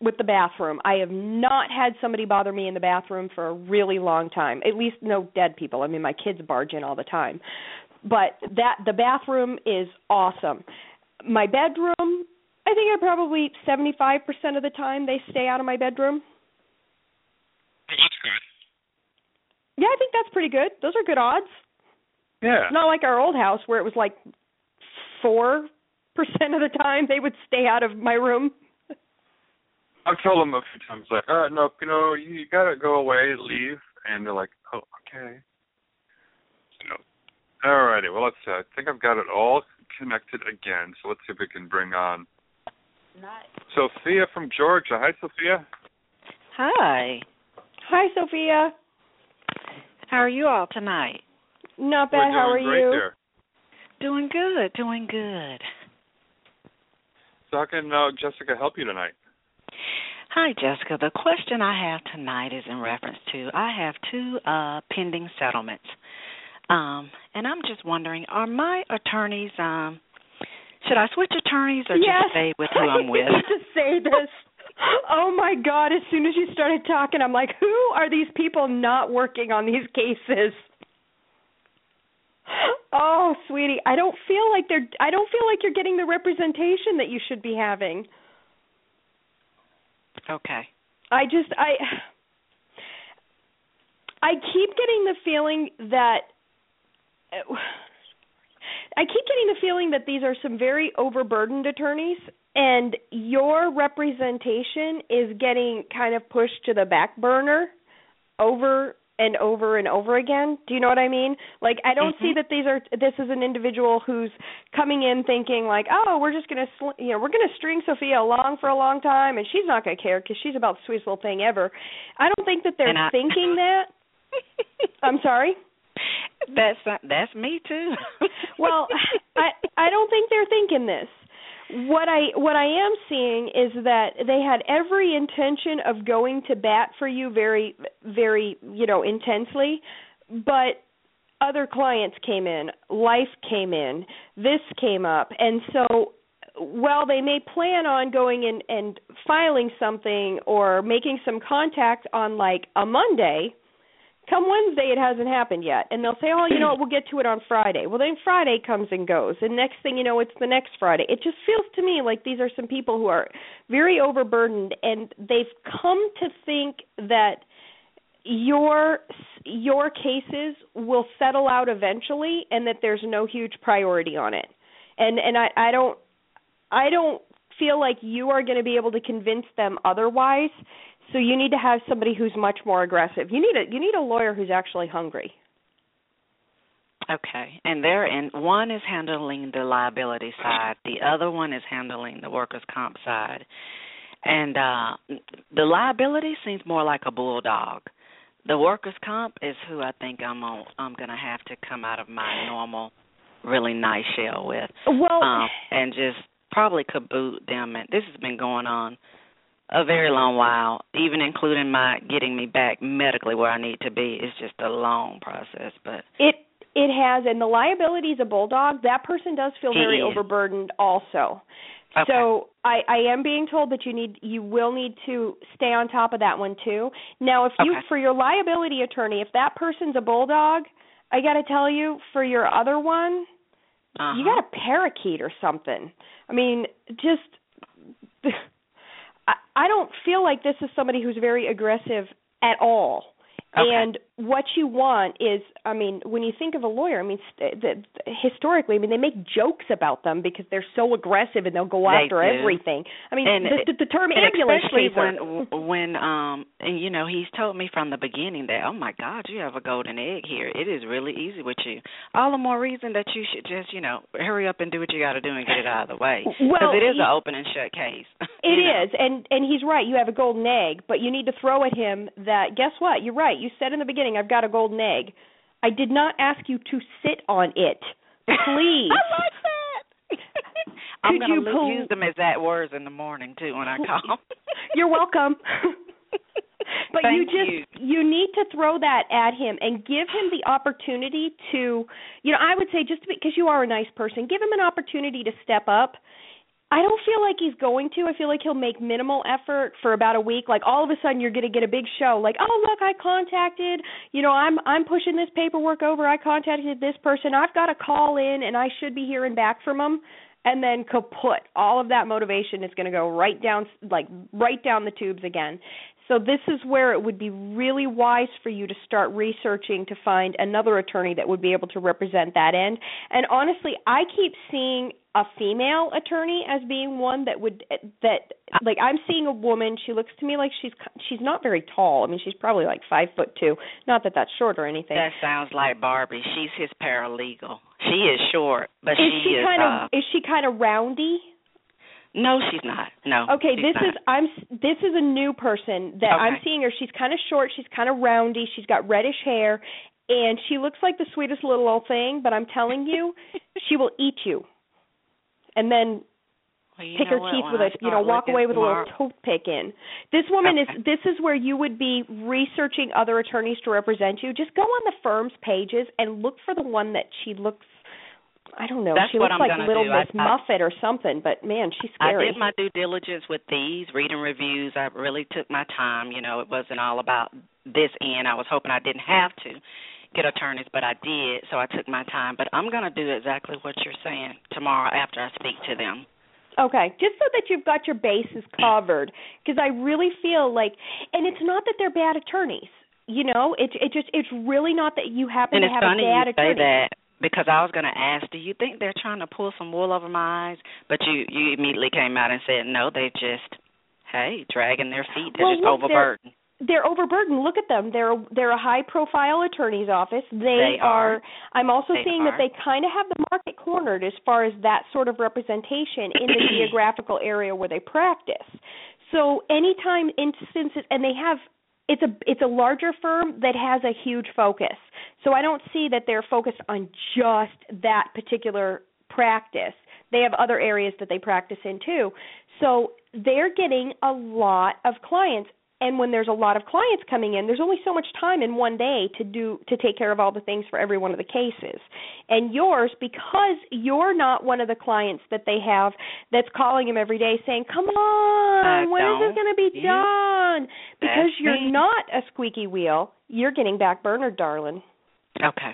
Speaker 3: with the bathroom. I have not had somebody bother me in the bathroom for a really long time. At least no dead people. I mean, my kids barge in all the time. But that the bathroom is awesome. My bedroom, I think I probably 75% of the time they stay out of my bedroom.
Speaker 4: Oh, that's good.
Speaker 3: Yeah, I think that's pretty good. Those are good odds.
Speaker 4: Yeah.
Speaker 3: It's not like our old house where it was like 4% of the time they would stay out of my room.
Speaker 4: I've told them a few times, like, all right, no, you know, you gotta go away, leave, and they're like, oh, okay. You know, alrighty. Well, let's see. I think I've got it all connected again. So let's see if we can bring on Sophia from Georgia. Hi, Sophia.
Speaker 5: Hi.
Speaker 3: Hi, Sophia.
Speaker 5: How are you all tonight?
Speaker 3: Not
Speaker 4: We're
Speaker 3: bad. How are
Speaker 4: great
Speaker 3: you?
Speaker 4: There.
Speaker 5: Doing good, doing good.
Speaker 4: So how can uh, Jessica help you tonight?
Speaker 5: Hi, Jessica. The question I have tonight is in reference to I have two uh pending settlements. Um and I'm just wondering, are my attorneys um should I switch attorneys or
Speaker 3: yes.
Speaker 5: just stay with who I'm with?
Speaker 3: I to say this. Oh my God! As soon as you started talking, I'm like, who are these people not working on these cases? Oh, sweetie, I don't feel like they're. I don't feel like you're getting the representation that you should be having.
Speaker 5: Okay.
Speaker 3: I just I I keep getting the feeling that I keep getting the feeling that these are some very overburdened attorneys and your representation is getting kind of pushed to the back burner over and over and over again. Do you know what I mean? Like I don't see
Speaker 5: Mhm.
Speaker 3: that these are this is an individual who's coming in thinking like, "Oh, we're just going to sl- you know, we're going to string Sophia along for a long time and she's not going to care cuz she's about the sweetest little thing ever." I don't think that they're
Speaker 5: I-
Speaker 3: thinking that. I'm sorry.
Speaker 5: That's that's me too.
Speaker 3: well, I I don't think they're thinking this. What I what I am seeing is that they had every intention of going to bat for you very very, you know, intensely, but other clients came in, life came in, this came up, and so while they may plan on going in and filing something or making some contact on like a Monday, come Wednesday it hasn't happened yet. And they'll say, "Oh, you know what, we'll get to it on Friday." Well, then Friday comes and goes, and next thing you know, it's the next Friday. It just feels to me like these are some people who are very overburdened and they've come to think that your your cases will settle out eventually and that there's no huge priority on it. And and I I don't I don't feel like you are going to be able to convince them otherwise. So you need to have somebody who's much more aggressive. You need a you need a lawyer who's actually hungry.
Speaker 5: Okay, and they're in. One is handling the liability side. The other one is handling the workers' comp side. And uh the liability seems more like a bulldog. The workers' comp is who I think I'm on, I'm going to have to come out of my normal, really nice shell with.
Speaker 3: Well,
Speaker 5: um, and just probably kaboot them. And this has been going on a very long while, even including my getting me back medically where I need to be. It's just a long process, but
Speaker 3: it it has, and the liability is a bulldog. That person does feel very
Speaker 5: is.
Speaker 3: overburdened, also.
Speaker 5: Okay.
Speaker 3: So I, I am being told that you need you will need to stay on top of that one too. Now, if you
Speaker 5: Okay.
Speaker 3: for your liability attorney, if that person's a bulldog, I got to tell you, for your other one,
Speaker 5: uh-huh.
Speaker 3: you got a parakeet or something. I mean, just I, I don't feel like this is somebody who's very aggressive at all.
Speaker 5: Okay.
Speaker 3: And what you want is, I mean, when you think of a lawyer, I mean, st- the, historically, I mean, they make jokes about them because they're so aggressive and they'll go
Speaker 5: They
Speaker 3: after
Speaker 5: do.
Speaker 3: everything. I mean,
Speaker 5: And
Speaker 3: the, the, the term
Speaker 5: and
Speaker 3: ambulance
Speaker 5: especially
Speaker 3: chaser.
Speaker 5: when when um and you know he's told me from the beginning that oh my god you have a golden egg here it is really easy with you all the more reason that you should just you know hurry up and do what you got to do and get it out of the way because
Speaker 3: Well,
Speaker 5: it is
Speaker 3: he-
Speaker 5: an open and shut case
Speaker 3: It
Speaker 5: is, know.
Speaker 3: and and he's right. You have a golden egg, but you need to throw at him that. Guess what? You're right. You said in the beginning, "I've got a golden egg." I did not ask you to sit on it. Please.
Speaker 5: I like that. I'm gonna
Speaker 3: you
Speaker 5: lo- use them as that words in the morning too when I call.
Speaker 3: You're welcome. but you
Speaker 5: Thank
Speaker 3: just
Speaker 5: you.
Speaker 3: need to throw that at him and give him the opportunity to you know i would say just because you are a nice person give him an opportunity to step up i don't feel like he's going to. I feel like he'll make minimal effort for about a week. Like all of a sudden you're going to get a big show. Like oh look i contacted you know i'm i'm pushing this paperwork over. I contacted this person. I've got a call in and i should be hearing back from them and then kaput all of that motivation is going to go right down like right down the tubes again. So this is where it would be really wise for you to start researching to find another attorney that would be able to represent that end. And honestly i keep seeing a female attorney as being one that would that like i'm seeing a woman she looks to me like she's she's not very tall i mean she's probably like five foot two not that that's short or anything
Speaker 5: That sounds like Barbie. She's his paralegal. She is short, but
Speaker 3: is
Speaker 5: she,
Speaker 3: she
Speaker 5: is
Speaker 3: kind
Speaker 5: uh,
Speaker 3: of is she kind of roundy
Speaker 5: No, she's not. No.
Speaker 3: Okay, this
Speaker 5: not.
Speaker 3: is I'm this is a new person that I'm seeing her. She's kind of short, she's kind of roundy, she's got reddish hair, and she looks like the sweetest little old thing, but I'm telling you, she will eat you. And then
Speaker 5: Well,
Speaker 3: pick her teeth with a you know walk away with
Speaker 5: tomorrow-
Speaker 3: a little toothpick in. This woman
Speaker 5: Okay.
Speaker 3: is this is where you would be researching other attorneys to represent you. Just go on the firm's pages and look for the one that she looks I don't know.
Speaker 5: That's
Speaker 3: she looks like Little
Speaker 5: do.
Speaker 3: Miss
Speaker 5: I-
Speaker 3: Muffet or something, but man, she's scary.
Speaker 5: I did my due diligence with these reading reviews. I really took my time. You know, it wasn't all about this end. I was hoping I didn't have to get attorneys, but I did. So I took my time. But I'm going to do exactly what you're saying tomorrow after I speak to them.
Speaker 3: Okay, just so that you've got your bases mm. covered, because I really feel like, and it's not that they're bad attorneys. You know, it's it just it's really not that you happen
Speaker 5: And
Speaker 3: to have a bad attorney.
Speaker 5: that because I was going to ask, do you think they're trying to pull some wool over my eyes? But you you immediately came out and said no. They just hey dragging their feet. They're
Speaker 3: Well,
Speaker 5: just
Speaker 3: look,
Speaker 5: overburdened.
Speaker 3: They're overburdened. Look at them. They're they're a high profile attorney's office. They,
Speaker 5: They are.
Speaker 3: I'm also
Speaker 5: They
Speaker 3: seeing
Speaker 5: are.
Speaker 3: that they kind of have the market cornered as far as that sort of representation in the geographical area where they practice. So anytime instances and they have it's a it's a larger firm that has a huge focus. So I don't see that they're focused on just that particular practice. They have other areas that they practice in too. So they're getting a lot of clients and when there's a lot of clients coming in there's only so much time in one day to do to take care of all the things for every one of the cases and yours because you're not one of the clients that they have that's calling them every day saying come on
Speaker 5: I
Speaker 3: when is this going to be done because you're
Speaker 5: me.
Speaker 3: not a squeaky wheel you're getting back burnered darling
Speaker 5: Okay.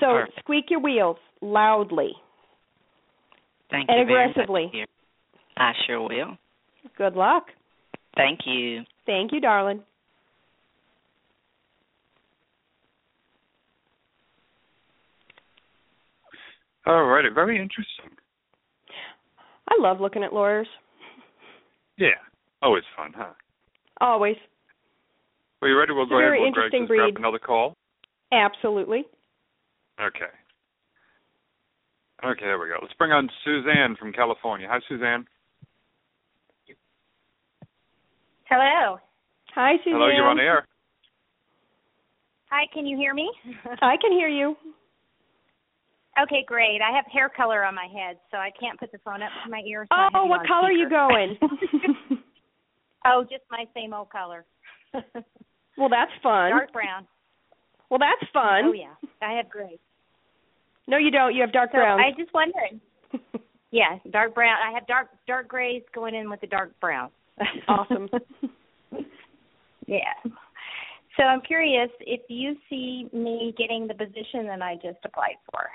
Speaker 3: so
Speaker 5: Perfect.
Speaker 3: squeak your wheels loudly
Speaker 5: Thank
Speaker 3: And
Speaker 5: you very much,
Speaker 3: aggressively.
Speaker 5: I sure will.
Speaker 3: good luck
Speaker 5: Thank you.
Speaker 3: Thank you darling
Speaker 4: All right, very interesting.
Speaker 3: I love looking at lawyers.
Speaker 2: Yeah. Always fun, huh?
Speaker 3: Always.
Speaker 2: Are you ready? We'll
Speaker 3: It's
Speaker 2: go ahead. We'll Greg
Speaker 3: interesting
Speaker 2: just grab
Speaker 3: breed.
Speaker 2: another call.
Speaker 3: Absolutely.
Speaker 2: Okay. Okay, there we go. Let's bring on Suzanne from California. Hi, Suzanne.
Speaker 6: Hello.
Speaker 3: Hi, Suzanne.
Speaker 2: Hello, you're on air.
Speaker 6: Hi, can you hear me?
Speaker 3: I can hear you.
Speaker 6: okay, great. I have hair color on my head, so I can't put the phone up to my ear. So
Speaker 3: Oh,
Speaker 6: you
Speaker 3: what
Speaker 6: on
Speaker 3: are you going?
Speaker 6: oh, just my same old color.
Speaker 3: well, that's fun.
Speaker 6: Dark brown.
Speaker 3: Well, that's fun.
Speaker 6: Oh yeah, I have gray.
Speaker 3: No, you don't. You have dark
Speaker 6: So
Speaker 3: brown.
Speaker 6: I just wondered. Yeah, dark brown. I have dark dark grays going in with the dark brown.
Speaker 3: Awesome.
Speaker 6: yeah. So I'm curious if you see me getting the position that I just applied for.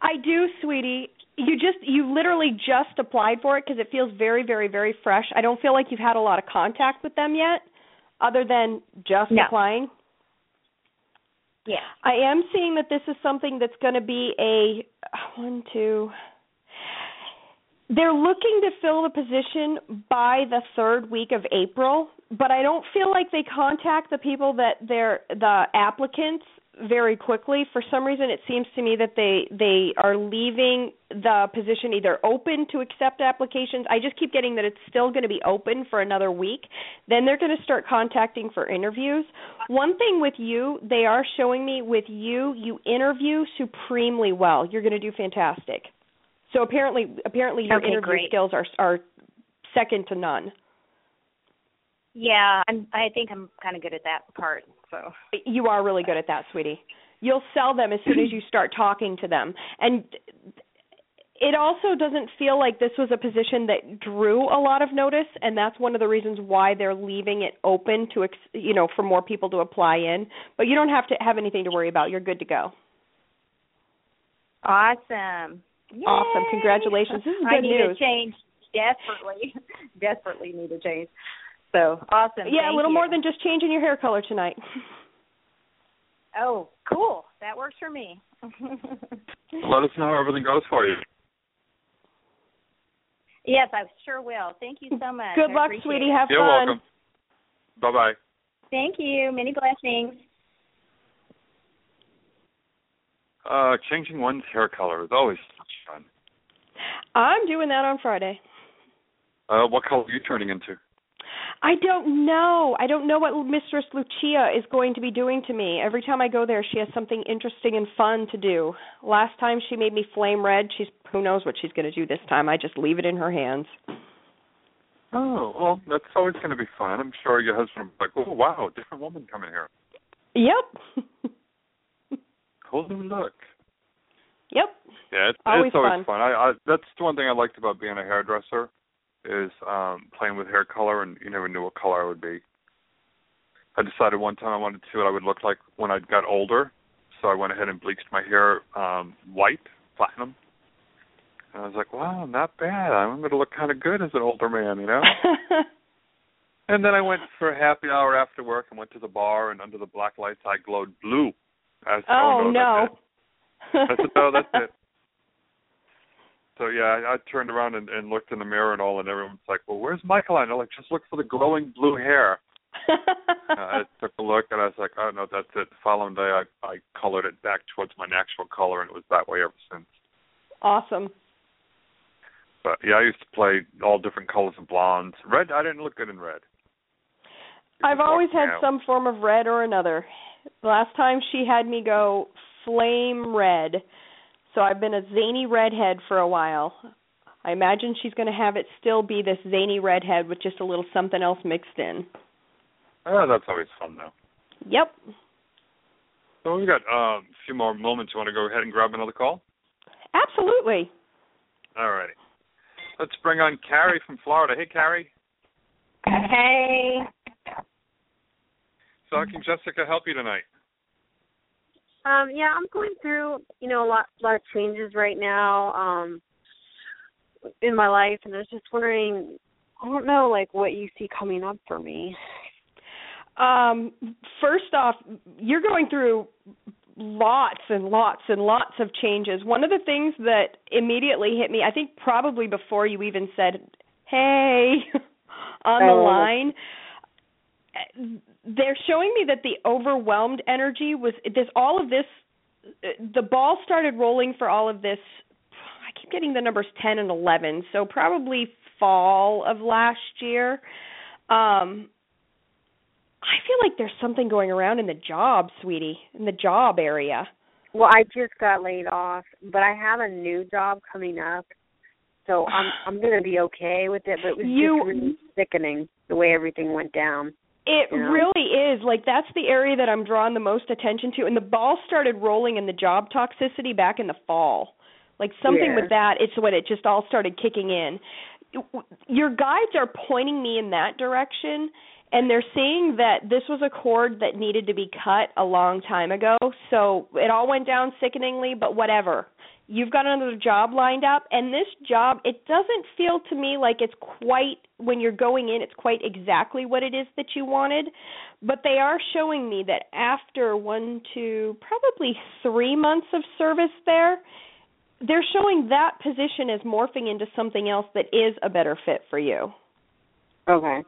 Speaker 3: I do, sweetie. You just you literally just applied for it because it feels very, very, very fresh. I don't feel like you've had a lot of contact with them yet, other than just
Speaker 6: No.
Speaker 3: applying.
Speaker 6: Yeah.
Speaker 3: I am seeing that this is something that's going to be a one, two. They're looking to fill the position by the third week of April, but I don't feel like they contact the people that they're the applicants very quickly. For some reason, it seems to me that they they are leaving the position either open to accept applications. I just keep getting that it's still going to be open for another week. Then they're going to start contacting for interviews. One thing with you, they are showing me with you, you interview supremely well. You're going to do fantastic. So apparently, apparently your
Speaker 6: Okay,
Speaker 3: interview
Speaker 6: great.
Speaker 3: skills are are second to none.
Speaker 6: Yeah, I'm I think I'm kind of good at that part. So
Speaker 3: You are really good at that, sweetie. You'll sell them as soon as you start talking to them. And it also doesn't feel like this was a position that drew a lot of notice and that's one of the reasons why they're leaving it open to ex- you know for more people to apply in but you don't have to have anything to worry about you're good to go
Speaker 6: awesome.
Speaker 3: Awesome. Congratulations. This is good
Speaker 6: I
Speaker 3: good
Speaker 6: need
Speaker 3: news.
Speaker 6: a change desperately. desperately need a change. So awesome.
Speaker 3: yeah
Speaker 6: Thank
Speaker 3: a little
Speaker 6: you.
Speaker 3: more than just changing your hair color tonight
Speaker 6: Oh, cool. That works for me.
Speaker 2: Let us know how everything goes for you.
Speaker 6: yes, I sure will. Thank you so much.
Speaker 3: good
Speaker 6: I
Speaker 3: luck sweetie
Speaker 6: it.
Speaker 3: have
Speaker 2: You're
Speaker 3: fun
Speaker 2: welcome. Bye bye.
Speaker 6: Thank you. Many blessings.
Speaker 2: Uh, changing one's hair color is always fun.
Speaker 3: i'm doing that on friday
Speaker 2: Uh, what color are you turning into?
Speaker 3: I don't know. I don't know what Mistress Lucia is going to be doing to me. Every time I go there, she has something interesting and fun to do. Last time she made me flame red. She's who knows what she's going to do this time. I just leave it in her hands.
Speaker 2: Oh, well, that's always going to be fun. I'm sure your husband will be like, oh, wow, different woman coming here.
Speaker 3: Yep.
Speaker 2: Cool new look.
Speaker 3: yep.
Speaker 2: Yeah, it's
Speaker 3: Always
Speaker 2: it's always
Speaker 3: fun.
Speaker 2: I, I that's the one thing I liked about being a hairdresser is um playing with hair color and you never knew what color I would be. I decided one time I wanted to see what I would look like when I got older, so I went ahead and bleached my hair um white, platinum. And I was like, wow, not bad. I'm going to look kind of good as an older man, you know. and then I went for a happy hour after work and went to the bar, and under the black lights, I glowed blue. Said,
Speaker 3: oh
Speaker 2: no, that's it.
Speaker 3: no.
Speaker 2: I said, no, that's it. So yeah, I, I turned around and, and looked in the mirror and all, and everyone's like, "Well, where's Michael?" And they're like, "Just look for the glowing blue hair." Uh, I took a look and I was like, "Oh no, that's it." The following day, I I colored it back towards my natural color, and it was that way ever since.
Speaker 3: awesome.
Speaker 2: But yeah, I used to play all different colors of blondes. Red, I didn't look good in red. It
Speaker 3: I've always had
Speaker 2: out.
Speaker 3: some form of red or another. Last time she had me go flame red. So I've been a zany redhead for a while. I imagine she's going to have it still be this zany redhead with just a little something else mixed in.
Speaker 2: Oh, that's always fun though.
Speaker 3: Yep.
Speaker 2: So we've got um, a few more moments. You want to go ahead and grab another call?
Speaker 3: Absolutely.
Speaker 2: All righty. Let's bring on Carrie from Florida. Hey, Carrie.
Speaker 7: Hey.
Speaker 2: So how can Jessica help you tonight?
Speaker 7: Um, yeah, I'm going through, you know, a lot lot of changes right now, um in my life and I was just wondering I don't know like what you see coming up for me.
Speaker 3: Um first off, you're going through lots and lots and lots of changes. One of the things that immediately hit me, I think probably before you even said, "Hey," on the
Speaker 7: Oh.
Speaker 3: line, they're showing me that the overwhelmed energy was this all of this the ball started rolling for all of this I keep getting the numbers 10 and 11, so probably fall of last year. Um I feel like there's something going around in the job, sweetie, in the job area.
Speaker 7: Well, I just got laid off, but I have a new job coming up, so I'm I'm gonna be okay with it. But it was
Speaker 3: You-
Speaker 7: just really sickening the way everything went down.
Speaker 3: It
Speaker 7: Yeah.
Speaker 3: really is. Like that's the area that I'm drawing the most attention to and the ball started rolling in the job toxicity back in the fall. Like something
Speaker 7: Yeah.
Speaker 3: with that, it's when it just all started kicking in. Your guides are pointing me in that direction and they're saying that this was a cord that needed to be cut a long time ago. So it all went down sickeningly, but whatever. You've got another job lined up and this job it doesn't feel to me like it's quite when you're going in it's quite exactly what it is that you wanted but they are showing me that after one two probably three months of service there they're showing that position as morphing into something else that is a better fit for you
Speaker 7: Okay.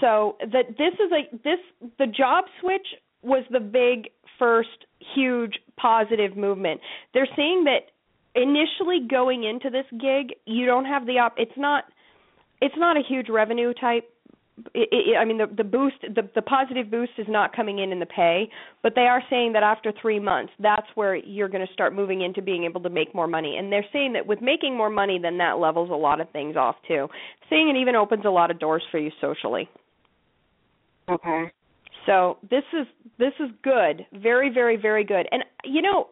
Speaker 3: So that this is a this the job switch was the big first huge positive movement. They're saying that initially going into this gig you don't have the op it's not it's not a huge revenue type it, it, I mean the the boost the the positive boost is not coming in in the pay, but they are saying that after 3 months that's where you're going to start moving into being able to make more money. And they're saying that with making more money then that levels a lot of things off too. Saying it even opens a lot of doors for you socially.
Speaker 7: Okay.
Speaker 3: So this is this is good, very very very good. And you know,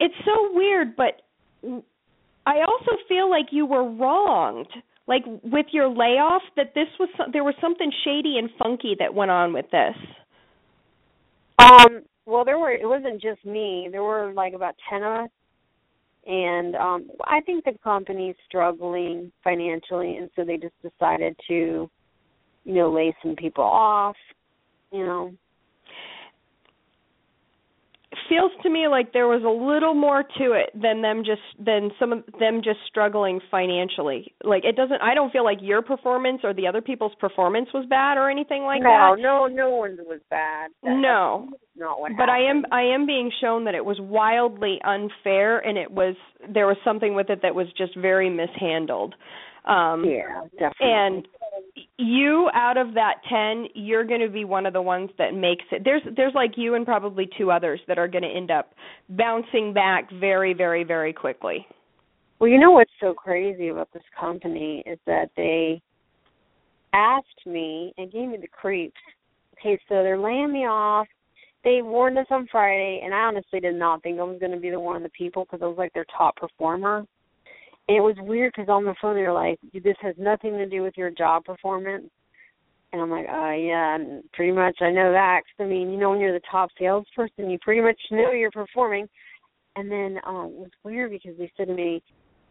Speaker 3: it's so weird, but I also feel like you were wronged, like with your layoff, that this was there was something shady and funky that went on with this.
Speaker 7: Um. Well, there were. It wasn't just me. There were like about ten of us, and um I think the company's struggling financially, and so they just decided to, you know, lay some people off. You know.
Speaker 3: Feels to me like there was a little more to it than them just than some of them just struggling financially. Like it doesn't I don't feel like your performance or the other people's performance was bad or anything like
Speaker 7: no,
Speaker 3: that.
Speaker 7: no, no no one was bad. That-
Speaker 3: No.
Speaker 7: not what.
Speaker 3: but I am. I am being shown that it was wildly unfair and it was there was something with it that was just very mishandled. Um
Speaker 7: Yeah, definitely.
Speaker 3: and you out of that 10 you're going to be one of the ones that makes it there's there's like you and probably two others that are going to end up bouncing back very very very quickly
Speaker 7: Well, you know what's so crazy about this company is that they asked me and gave me the creeps. Okay, so they're laying me off. They warned us on Friday, and I honestly did not think I was going to be the one of the people because I was like their top performer. It was weird because on the phone they were like, "This has nothing to do with your job performance." And I'm like, "Uh, yeah, pretty much I know that. 'Cause, I mean, you know, when you're the top salesperson, you pretty much know you're performing." And then um it was weird because they said to me,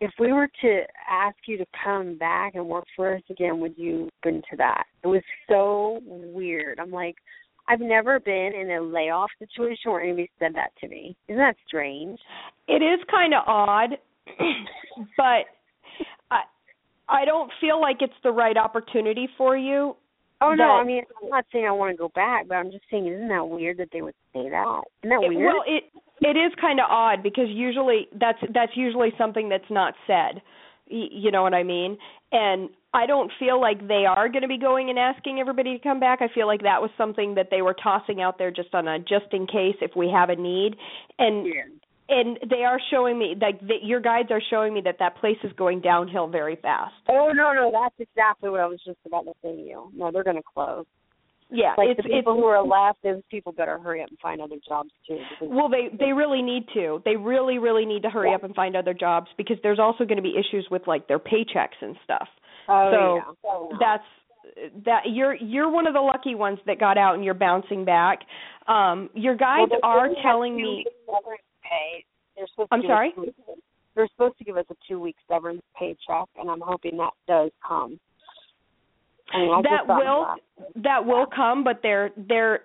Speaker 7: if we were to ask you to come back and work for us again, would you open to that? It was so weird. I'm like, I've never been in a layoff situation where anybody said that to me. Isn't that strange?
Speaker 3: it is kind of odd but i i don't feel like it's the right opportunity for you
Speaker 7: Oh no, I mean I'm not saying I want to go back, but I'm just saying isn't that weird that they would say that? Isn't that
Speaker 3: It-
Speaker 7: weird?
Speaker 3: well it it is kind of odd because usually that's that's usually something that's not said you know what i mean and i don't feel like they are going to be going and asking everybody to come back i feel like that was something that they were tossing out there just on a just in case if we have a need and
Speaker 7: yeah.
Speaker 3: And they are showing me like the, your guides are showing me that that place is going downhill very fast
Speaker 7: Oh no, no, that's exactly what I was just about to say to you. No, they're going to close.
Speaker 3: yeah
Speaker 7: Like
Speaker 3: it's
Speaker 7: the people who are left, those people better hurry up and find other jobs too.
Speaker 3: Well, they they really need to. They really really need to hurry up and find other jobs because there's also going to be issues with like their paychecks and stuff.
Speaker 7: oh
Speaker 3: so
Speaker 7: yeah, oh, no.
Speaker 3: That's that you're you're one of the lucky ones that got out and you're bouncing back. Um your guides
Speaker 7: Well,
Speaker 3: are telling me
Speaker 7: pay. They're supposed to
Speaker 3: I'm
Speaker 7: us
Speaker 3: sorry?
Speaker 7: They're supposed to give us a two week severance paycheck, and I'm hoping that does come. I mean, I
Speaker 3: that will
Speaker 7: that.
Speaker 3: that will come but they're they're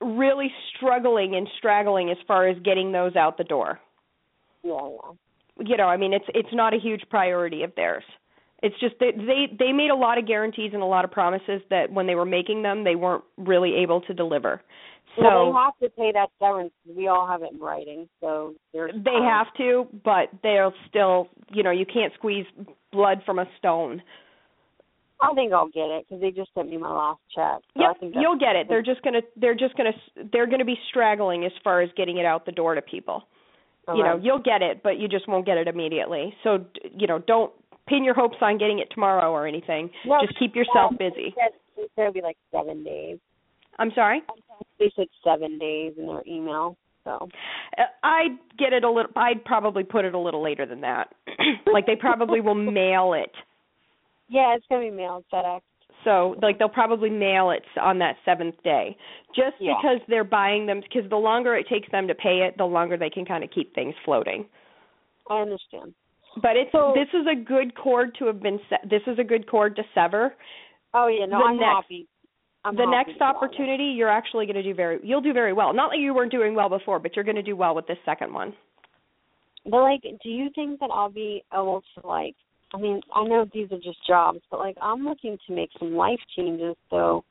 Speaker 3: really struggling and straggling as far as getting those out the door.
Speaker 7: Yeah, yeah.
Speaker 3: You know, I mean, it's it's not a huge priority of theirs. It's just that they they made a lot of guarantees and a lot of promises that when they were making them, they weren't really able to deliver. So
Speaker 7: well, they have to pay that severance. We all have it in writing, so
Speaker 3: they um, have to, but they'll still, you know, you can't squeeze blood from a stone.
Speaker 7: I think I'll get it because they just sent me my last check. So
Speaker 3: Yep, you'll get it. They're just gonna they're just gonna they're gonna be straggling as far as getting it out the door to people. You know, you'll get it, but you just won't get it immediately. So you know, don't pin your hopes on getting it tomorrow or anything.
Speaker 7: No,
Speaker 3: just keep yourself busy.
Speaker 7: said, they said it'll be like seven days.
Speaker 3: I'm sorry.
Speaker 7: They said seven days in their email. So
Speaker 3: Uh, I'd get it a little. I'd probably put it a little later than that. like they probably will mail it.
Speaker 7: yeah, it's gonna be mailed FedEx.
Speaker 3: So like they'll probably mail it on that seventh day, just
Speaker 7: Yeah.
Speaker 3: because they're buying them. Because the longer it takes them to pay it, the longer they can kind of keep things floating.
Speaker 7: I understand.
Speaker 3: But it's
Speaker 7: So-
Speaker 3: this is a good cord to have been. Se- this is a good cord to sever.
Speaker 7: Oh yeah, no,
Speaker 3: The
Speaker 7: I'm
Speaker 3: next-
Speaker 7: happy. I'm
Speaker 3: the next opportunity, you're actually going to do very. You'll do very well. Not that you weren't doing well before, but you're going to do well with this second one.
Speaker 7: But like, do you think that I'll be able to like? I mean, I know these are just jobs, but like, I'm looking to make some life changes. So,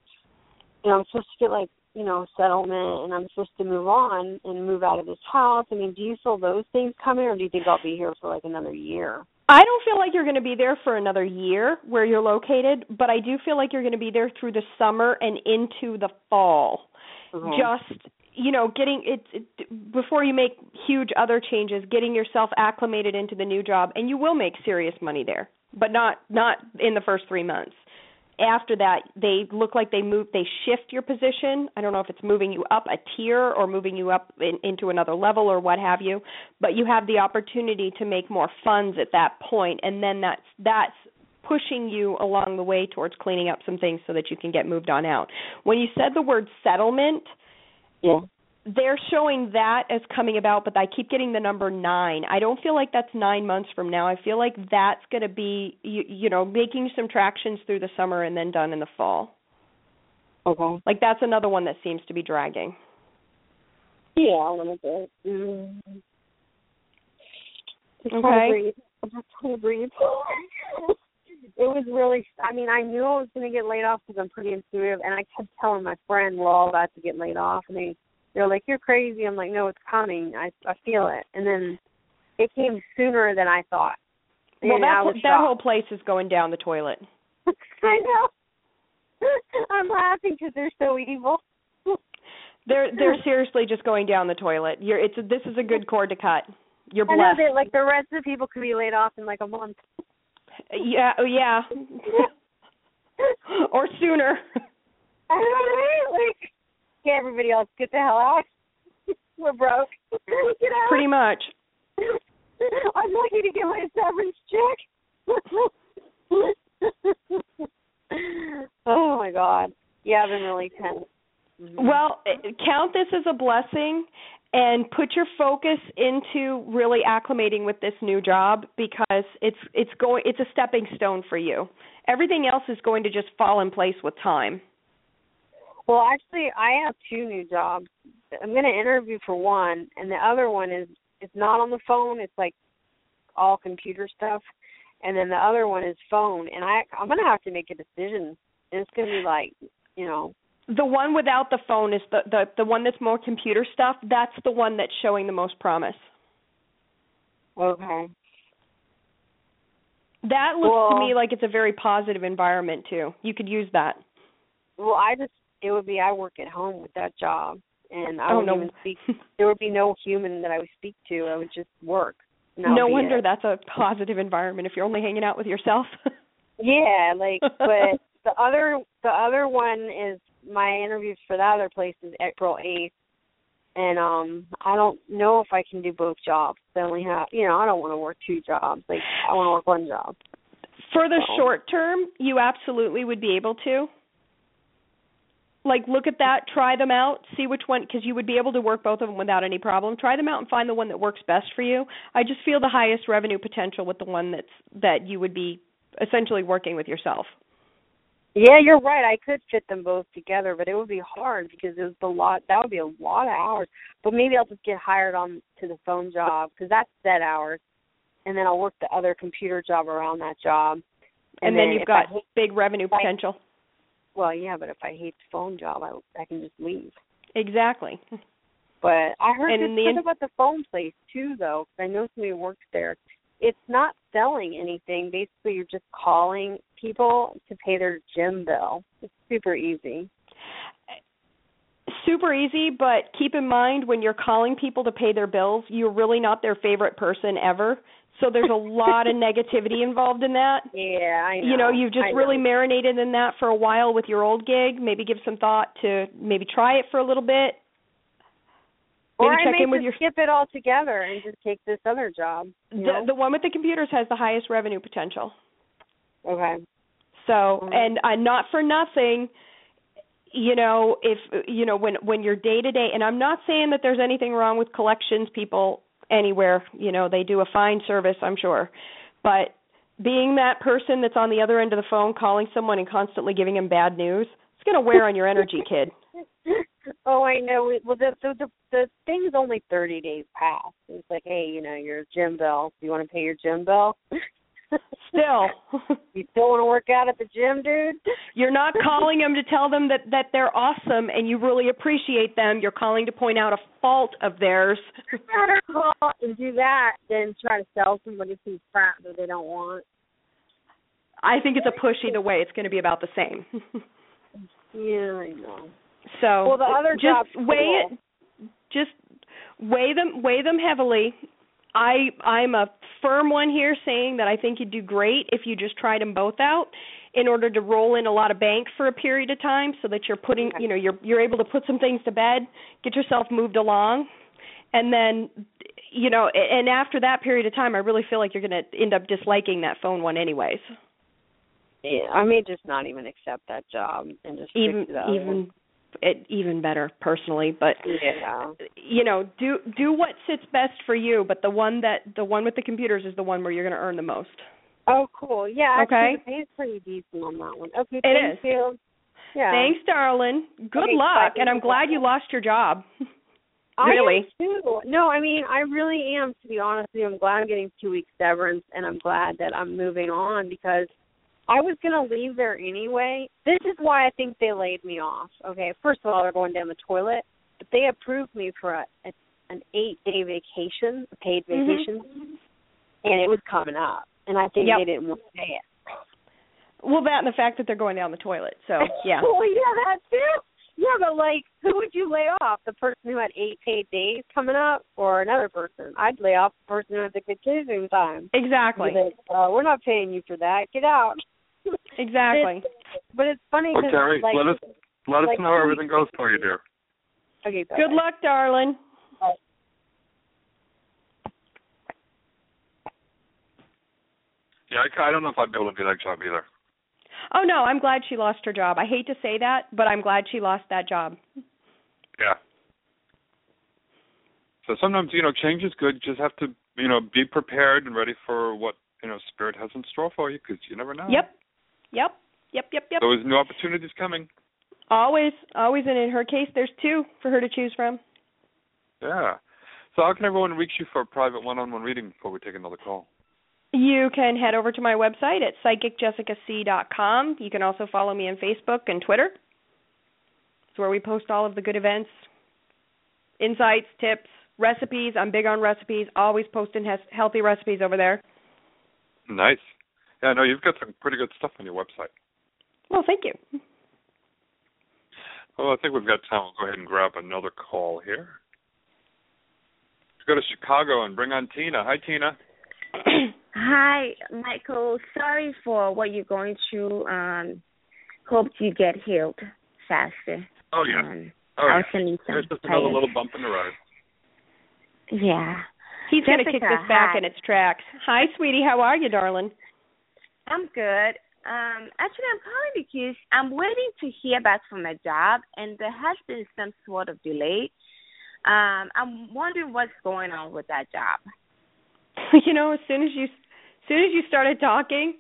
Speaker 7: you know, I'm supposed to get like, you know, settlement, and I'm supposed to move on and move out of this house. I mean, do you feel those things coming, or do you think I'll be here for like another year?
Speaker 3: I don't feel like you're going to be there for another year where you're located, but I do feel like you're going to be there through the summer and into the fall.
Speaker 7: Mhm.
Speaker 3: Just you know, getting it, it before you make huge other changes, getting yourself acclimated into the new job, and you will make serious money there, but not not in the first three months. After that, they look like they move, they shift your position. I don't know if it's moving you up a tier or moving you up in, into another level or what have you, but you have the opportunity to make more funds at that point, and then that's that's pushing you along the way towards cleaning up some things so that you can get moved on out. When you said the word settlement,
Speaker 7: Yeah.
Speaker 3: They're showing that as coming about, but I keep getting the number nine. I don't feel like that's nine months from now. I feel like that's going to be, you, you know, making some tractions through the summer and then done in the fall.
Speaker 7: Okay.
Speaker 3: Like that's another one that seems to be dragging.
Speaker 7: Yeah, a little bit. Mm. Just
Speaker 3: Okay.
Speaker 7: trying to breathe. I'm just trying to breathe. it was really. I mean, I knew I was going to get laid off because I'm pretty intuitive, and I kept telling my friend we're all about to get laid off, and they they're like, "You're crazy." I'm like, "No, it's coming. I I feel it." And then it came sooner than I thought.
Speaker 3: Well,
Speaker 7: And
Speaker 3: that
Speaker 7: I
Speaker 3: whole- whole place is going down the toilet.
Speaker 7: I know. I'm laughing because they're so evil.
Speaker 3: They're they're seriously just going down the toilet. You're it's this is a good cord to cut. You're
Speaker 7: I know that like the rest of the people could be laid off in like a month.
Speaker 3: Yeah, oh, yeah. or sooner.
Speaker 7: I know, right? Like, get everybody else, get the hell out. We're broke. Get out.
Speaker 3: Pretty much.
Speaker 7: I'm lucky to get my severance check. oh my god. Yeah, I've been really tense. Mhm.
Speaker 3: Well, eh, count this as a blessing and put your focus into really acclimating with this new job because it's it's going it's a stepping stone for you. Everything else is going to just fall in place with time.
Speaker 7: Well, actually, I have two new jobs. I'm going to interview for one, and the other one is it's not on the phone. It's like all computer stuff, and then the other one is phone. And I I'm going to have to make a decision. And it's going to be like, you know,
Speaker 3: The one without the phone is the the the one that's more computer stuff. That's the one that's showing the most promise.
Speaker 7: okay.
Speaker 3: That looks
Speaker 7: Well-
Speaker 3: to me like it's a very positive environment too. You could use that.
Speaker 7: Well, I just it would be I work at home with that job, and I
Speaker 3: oh
Speaker 7: wouldn't
Speaker 3: no.
Speaker 7: even speak. There would be no human that I would speak to. I would just work.
Speaker 3: no wonder
Speaker 7: it.
Speaker 3: that's a positive environment if you're only hanging out with yourself.
Speaker 7: Yeah, like but the other the other one is my interviews for the other place is April eighth, and um I don't know if I can do both jobs. I only have you know I don't want to work two jobs. Like I want to work one job.
Speaker 3: For the
Speaker 7: So-
Speaker 3: short term, you absolutely would be able to. Like look at that, try them out, see which one because you would be able to work both of them without any problem. Try them out and find the one that works best for you. I just feel the highest revenue potential with the one that's that you would be essentially working with yourself.
Speaker 7: Yeah, you're right. I could fit them both together, but it would be hard because it was a lot. That would be a lot of hours. But maybe I'll just get hired on to the phone job because that's set hours, and then I'll work the other computer job around that job.
Speaker 3: And,
Speaker 7: And,
Speaker 3: then,
Speaker 7: then
Speaker 3: you've got
Speaker 7: I
Speaker 3: big revenue
Speaker 7: I-
Speaker 3: potential.
Speaker 7: Well, yeah, but if I hate the phone job, I I can just leave.
Speaker 3: Exactly.
Speaker 7: But I heard
Speaker 3: And
Speaker 7: this
Speaker 3: the
Speaker 7: about the phone place too, though. 'cause I know somebody who works there. It's not selling anything. Basically, you're just calling people to pay their gym bill. It's super easy.
Speaker 3: Super easy, but keep in mind when you're calling people to pay their bills, you're really not their favorite person ever. So there's a lot of negativity involved in that.
Speaker 7: Yeah, I know.
Speaker 3: You know, you've just
Speaker 7: I
Speaker 3: really
Speaker 7: know.
Speaker 3: marinated in that for a while with your old gig. Maybe give some thought to maybe try it for a little bit.
Speaker 7: Or
Speaker 3: Maybe
Speaker 7: I
Speaker 3: check
Speaker 7: may
Speaker 3: in with
Speaker 7: just
Speaker 3: your
Speaker 7: skip it all together and just take this other job.
Speaker 3: The,
Speaker 7: know?
Speaker 3: the one with the computers has the highest revenue potential.
Speaker 7: okay.
Speaker 3: So, and uh, not for nothing, you know, if you know when when you're day to day, and I'm not saying that there's anything wrong with collections people anywhere. You know, they do a fine service, I'm sure, but being that person that's on the other end of the phone calling someone and constantly giving them bad news, it's going to wear on your energy, kid.
Speaker 7: oh, I know. Well, the the the, the thing's only thirty days past. It's like, hey, you know, your gym bill. Do you want to pay your gym bill?
Speaker 3: Still,
Speaker 7: you still want to work out at the gym, dude?
Speaker 3: you're not calling them to tell them that that they're awesome and you really appreciate them. You're calling to point out a fault of theirs.
Speaker 7: Better call and do that than try to sell somebody some crap that they don't want.
Speaker 3: I think it's a push either way. It's going to be about the same.
Speaker 7: Yeah, I know.
Speaker 3: so
Speaker 7: Well, the other
Speaker 3: just
Speaker 7: job's
Speaker 3: weigh
Speaker 7: cool.
Speaker 3: it. Just weigh them. Weigh them heavily. I I'm a firm one here saying that I think you'd do great if you just tried them both out in order to roll in a lot of bank for a period of time so that you're putting you know you're you're able to put some things to bed get yourself moved along and then you know and after that period of time i really feel like you're going to end up disliking that phone one anyways
Speaker 7: Yeah, I may just not even accept that job and just stick
Speaker 3: even
Speaker 7: to the
Speaker 3: even. It even better personally but
Speaker 7: Yeah.
Speaker 3: you know do do what sits best for you but the one that the one with the computers is the one where you're going to earn the most
Speaker 7: Oh, cool. Yeah,
Speaker 3: Okay.
Speaker 7: actually, the pay pretty decent on that one. Okay,
Speaker 3: It
Speaker 7: thank
Speaker 3: is.
Speaker 7: you. Yeah.
Speaker 3: thanks darling good
Speaker 7: Okay,
Speaker 3: luck and i'm glad you lost your job
Speaker 7: I
Speaker 3: really
Speaker 7: am too. No, I mean, I really am. To be honest with you, I'm glad I'm getting two weeks severance, and I'm glad that I'm moving on because I was gonna leave there anyway. This is why I think they laid me off. Okay, first of all, they're going down the toilet, but they approved me for a, a an eight day vacation, a paid
Speaker 3: Mhm.
Speaker 7: vacation, and it was coming up, and I think
Speaker 3: Yep.
Speaker 7: they didn't want to pay it.
Speaker 3: well that and the fact that they're going down the toilet so yeah
Speaker 7: oh yeah, that too. Yeah, but like, who would you lay off? The person who had eight paid days coming up, or another person? I'd lay off the person who had the vacation time.
Speaker 3: exactly
Speaker 7: like, uh, we're not paying you for that. Get out.
Speaker 3: Exactly
Speaker 7: But it's funny
Speaker 4: Well,
Speaker 7: because
Speaker 4: Terry,
Speaker 7: like,
Speaker 4: let us let us
Speaker 7: like-
Speaker 4: know how um, everything goes for you, dear.
Speaker 7: okay, bye.
Speaker 3: good luck darling
Speaker 4: Yeah, I, I don't know if I'd be able to do that job either.
Speaker 3: oh no i'm glad she lost her job i hate to say that but i'm glad she lost that job
Speaker 4: Yeah. So sometimes you know change is good. You just have to you know be prepared and ready for what you know spirit has in store for you because you never know.
Speaker 3: yep yep yep yep yep
Speaker 4: There was new opportunities coming.
Speaker 3: always always and in her case there's two for her to choose from
Speaker 4: Yeah. So how can everyone reach you for a private one-on-one reading before we take another call?
Speaker 3: You can head over to my website at psychicjessicac.com. You can also follow me on Facebook and Twitter. It's where we post all of the good events, insights, tips, recipes. I'm big on recipes, always posting healthy recipes over there.
Speaker 4: Nice. Yeah, no, you've got some pretty good stuff on your website.
Speaker 3: Well, thank you.
Speaker 4: Well, I think we've got time. We'll go ahead and grab another call here. Let's go to Chicago and bring on Tina. Hi, Tina.
Speaker 8: Hi, Michael. Sorry for what you're going through. Um, hope you get healed faster.
Speaker 4: Oh yeah.
Speaker 8: Um,
Speaker 4: Oh
Speaker 8: I'll
Speaker 4: yeah.
Speaker 8: send you some
Speaker 4: There's just another
Speaker 8: prayers.
Speaker 4: little bump in the road.
Speaker 8: Yeah.
Speaker 3: He's going to kick this back
Speaker 8: hi.
Speaker 3: in its tracks. Hi, sweetie. How are you, darling?
Speaker 8: I'm good. Um, actually, I'm calling because I'm waiting to hear back from my job, and there has been some sort of delay. Um, I'm wondering what's going on with that job.
Speaker 3: you know, as soon as you as soon as you started talking,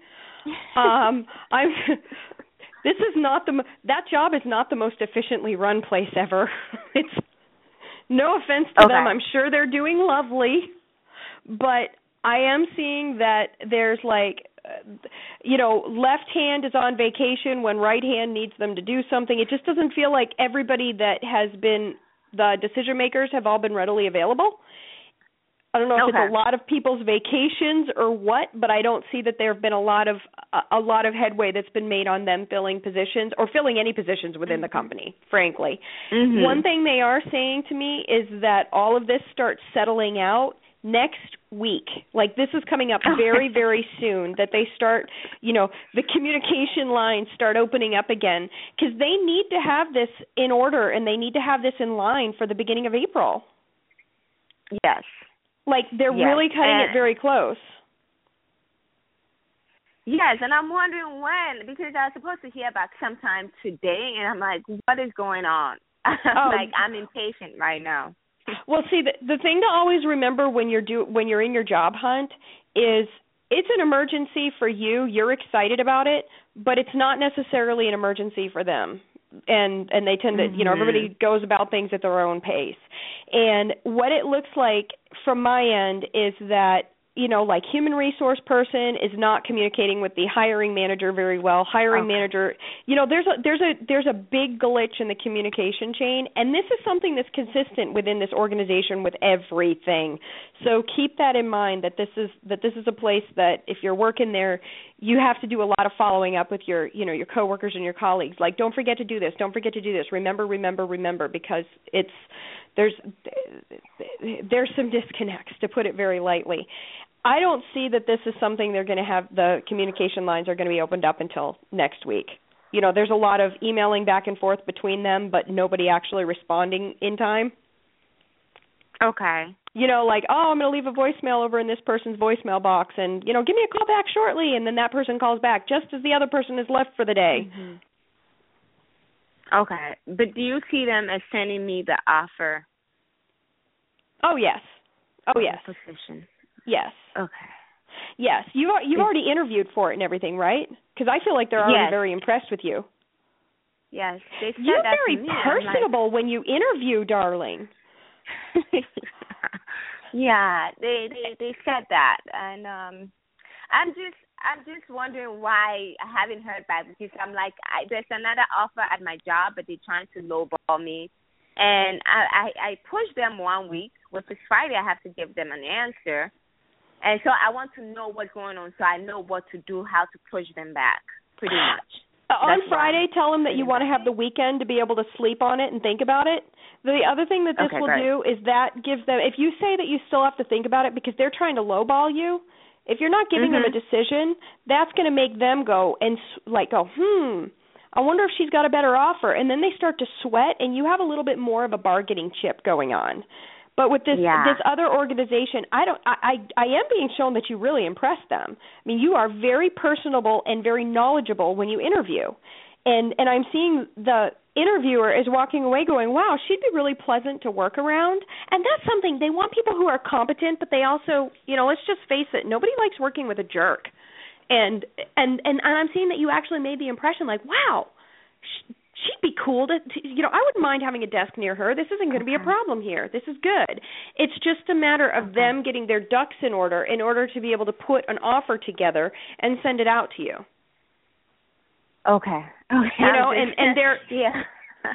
Speaker 3: um I'm this is not the that job is not the most efficiently run place ever. it's no offense to
Speaker 8: okay.
Speaker 3: them. I'm sure they're doing lovely, but I am seeing that there's like you know, left hand is on vacation when right hand needs them to do something. It just doesn't feel like everybody that has been the decision makers have all been readily available. I don't know if
Speaker 8: okay.
Speaker 3: it's a lot of people's vacations or what, but I don't see that there have been a lot of a, lot of headway that's been made on them filling positions or filling any positions within mm-hmm. the company, frankly.
Speaker 8: Mm-hmm.
Speaker 3: One thing they are saying to me is that all of this starts settling out next week. Like this is coming up very very soon that they start you know the communication lines start opening up again because they need to have this in order and they need to have this in line for the beginning of april.
Speaker 8: Yes.
Speaker 3: Like they're
Speaker 8: yes.
Speaker 3: really cutting
Speaker 8: and
Speaker 3: it very close.
Speaker 8: Yes and i'm wondering when because i was supposed to hear back sometime today and i'm like what is going on?
Speaker 3: Oh.
Speaker 8: like i'm impatient right now
Speaker 3: well, see, the the thing to always remember when you're do when you're in your job hunt is it's an emergency for you. You're excited about it, but it's not necessarily an emergency for them. And and they tend to, you know,
Speaker 8: Mm-hmm.
Speaker 3: everybody goes about things at their own pace. And what it looks like from my end is that you know, like human resource person is not communicating with the hiring manager very well. Hiring
Speaker 8: Okay.
Speaker 3: manager, you know, there's a there's a there's a big glitch in the communication chain, and this is something that's consistent within this organization with everything. So keep that in mind that this is that this is a place that if you're working there, you have to do a lot of following up with your you know your coworkers and your colleagues. Like, don't forget to do this. Don't forget to do this. Remember, remember, remember, because it's there's there's some disconnects to put it very lightly. I don't see that this is something they're going to have the communication lines are going to be opened up until next week. You know, there's a lot of emailing back and forth between them, but nobody actually responding in time.
Speaker 8: Okay.
Speaker 3: You know, like, oh, I'm going to leave a voicemail over in this person's voicemail box and, you know, give me a call back shortly and then that person calls back just as the other person has left for the day.
Speaker 8: Mm-hmm. Okay. But do you see them as sending me the offer?
Speaker 3: Oh, yes. Oh, yes.
Speaker 8: Position.
Speaker 3: Yes.
Speaker 8: Okay.
Speaker 3: Yes, you you've already interviewed for it and everything, right? Because I feel like they're already
Speaker 8: Yes.
Speaker 3: very impressed with you.
Speaker 8: Yes, they said
Speaker 3: You're
Speaker 8: that
Speaker 3: very
Speaker 8: to me.
Speaker 3: Personable when you interview, darling.
Speaker 8: Like, yeah, they they they said that, and um, I'm just I'm just wondering why I haven't heard back because I'm like I, there's another offer at my job, but they're trying to lowball me, and I I, I pushed them one week, which is Friday. I have to give them an answer, and so I want to know what's going on, so I know what to do, how to push them back, pretty much.
Speaker 3: Uh, on
Speaker 8: That's why
Speaker 3: Friday, tell them that you want to have the weekend to be able to sleep on it and think about it. The other thing that this
Speaker 8: Okay,
Speaker 3: will
Speaker 8: great.
Speaker 3: do is that gives them. If you say that you still have to think about it because they're trying to lowball you, if you're not giving them a
Speaker 8: Mhm.
Speaker 3: decision, that's going to make them go and s like go, hmm. I wonder if she's got a better offer, and then they start to sweat, and you have a little bit more of a bargaining chip going on. But with this
Speaker 8: Yeah.
Speaker 3: this other organization, I don't I, I I am being shown that you really impress them. I mean, you are very personable and very knowledgeable when you interview. And and I'm seeing the interviewer is walking away going, "Wow, she'd be really pleasant to work around." And that's something they want people who are competent, but they also, you know, let's just face it, nobody likes working with a jerk. And and and, and I'm seeing that you actually made the impression like, "Wow, she'd be cool to, to you know i wouldn't mind having a desk near her this isn't going to be a problem here this is good it's just a matter of
Speaker 8: Okay.
Speaker 3: them getting their ducks in order in order to be able to put an offer together and send it out to you
Speaker 8: Okay. Okay.
Speaker 3: You know, and- and they're-
Speaker 8: yeah.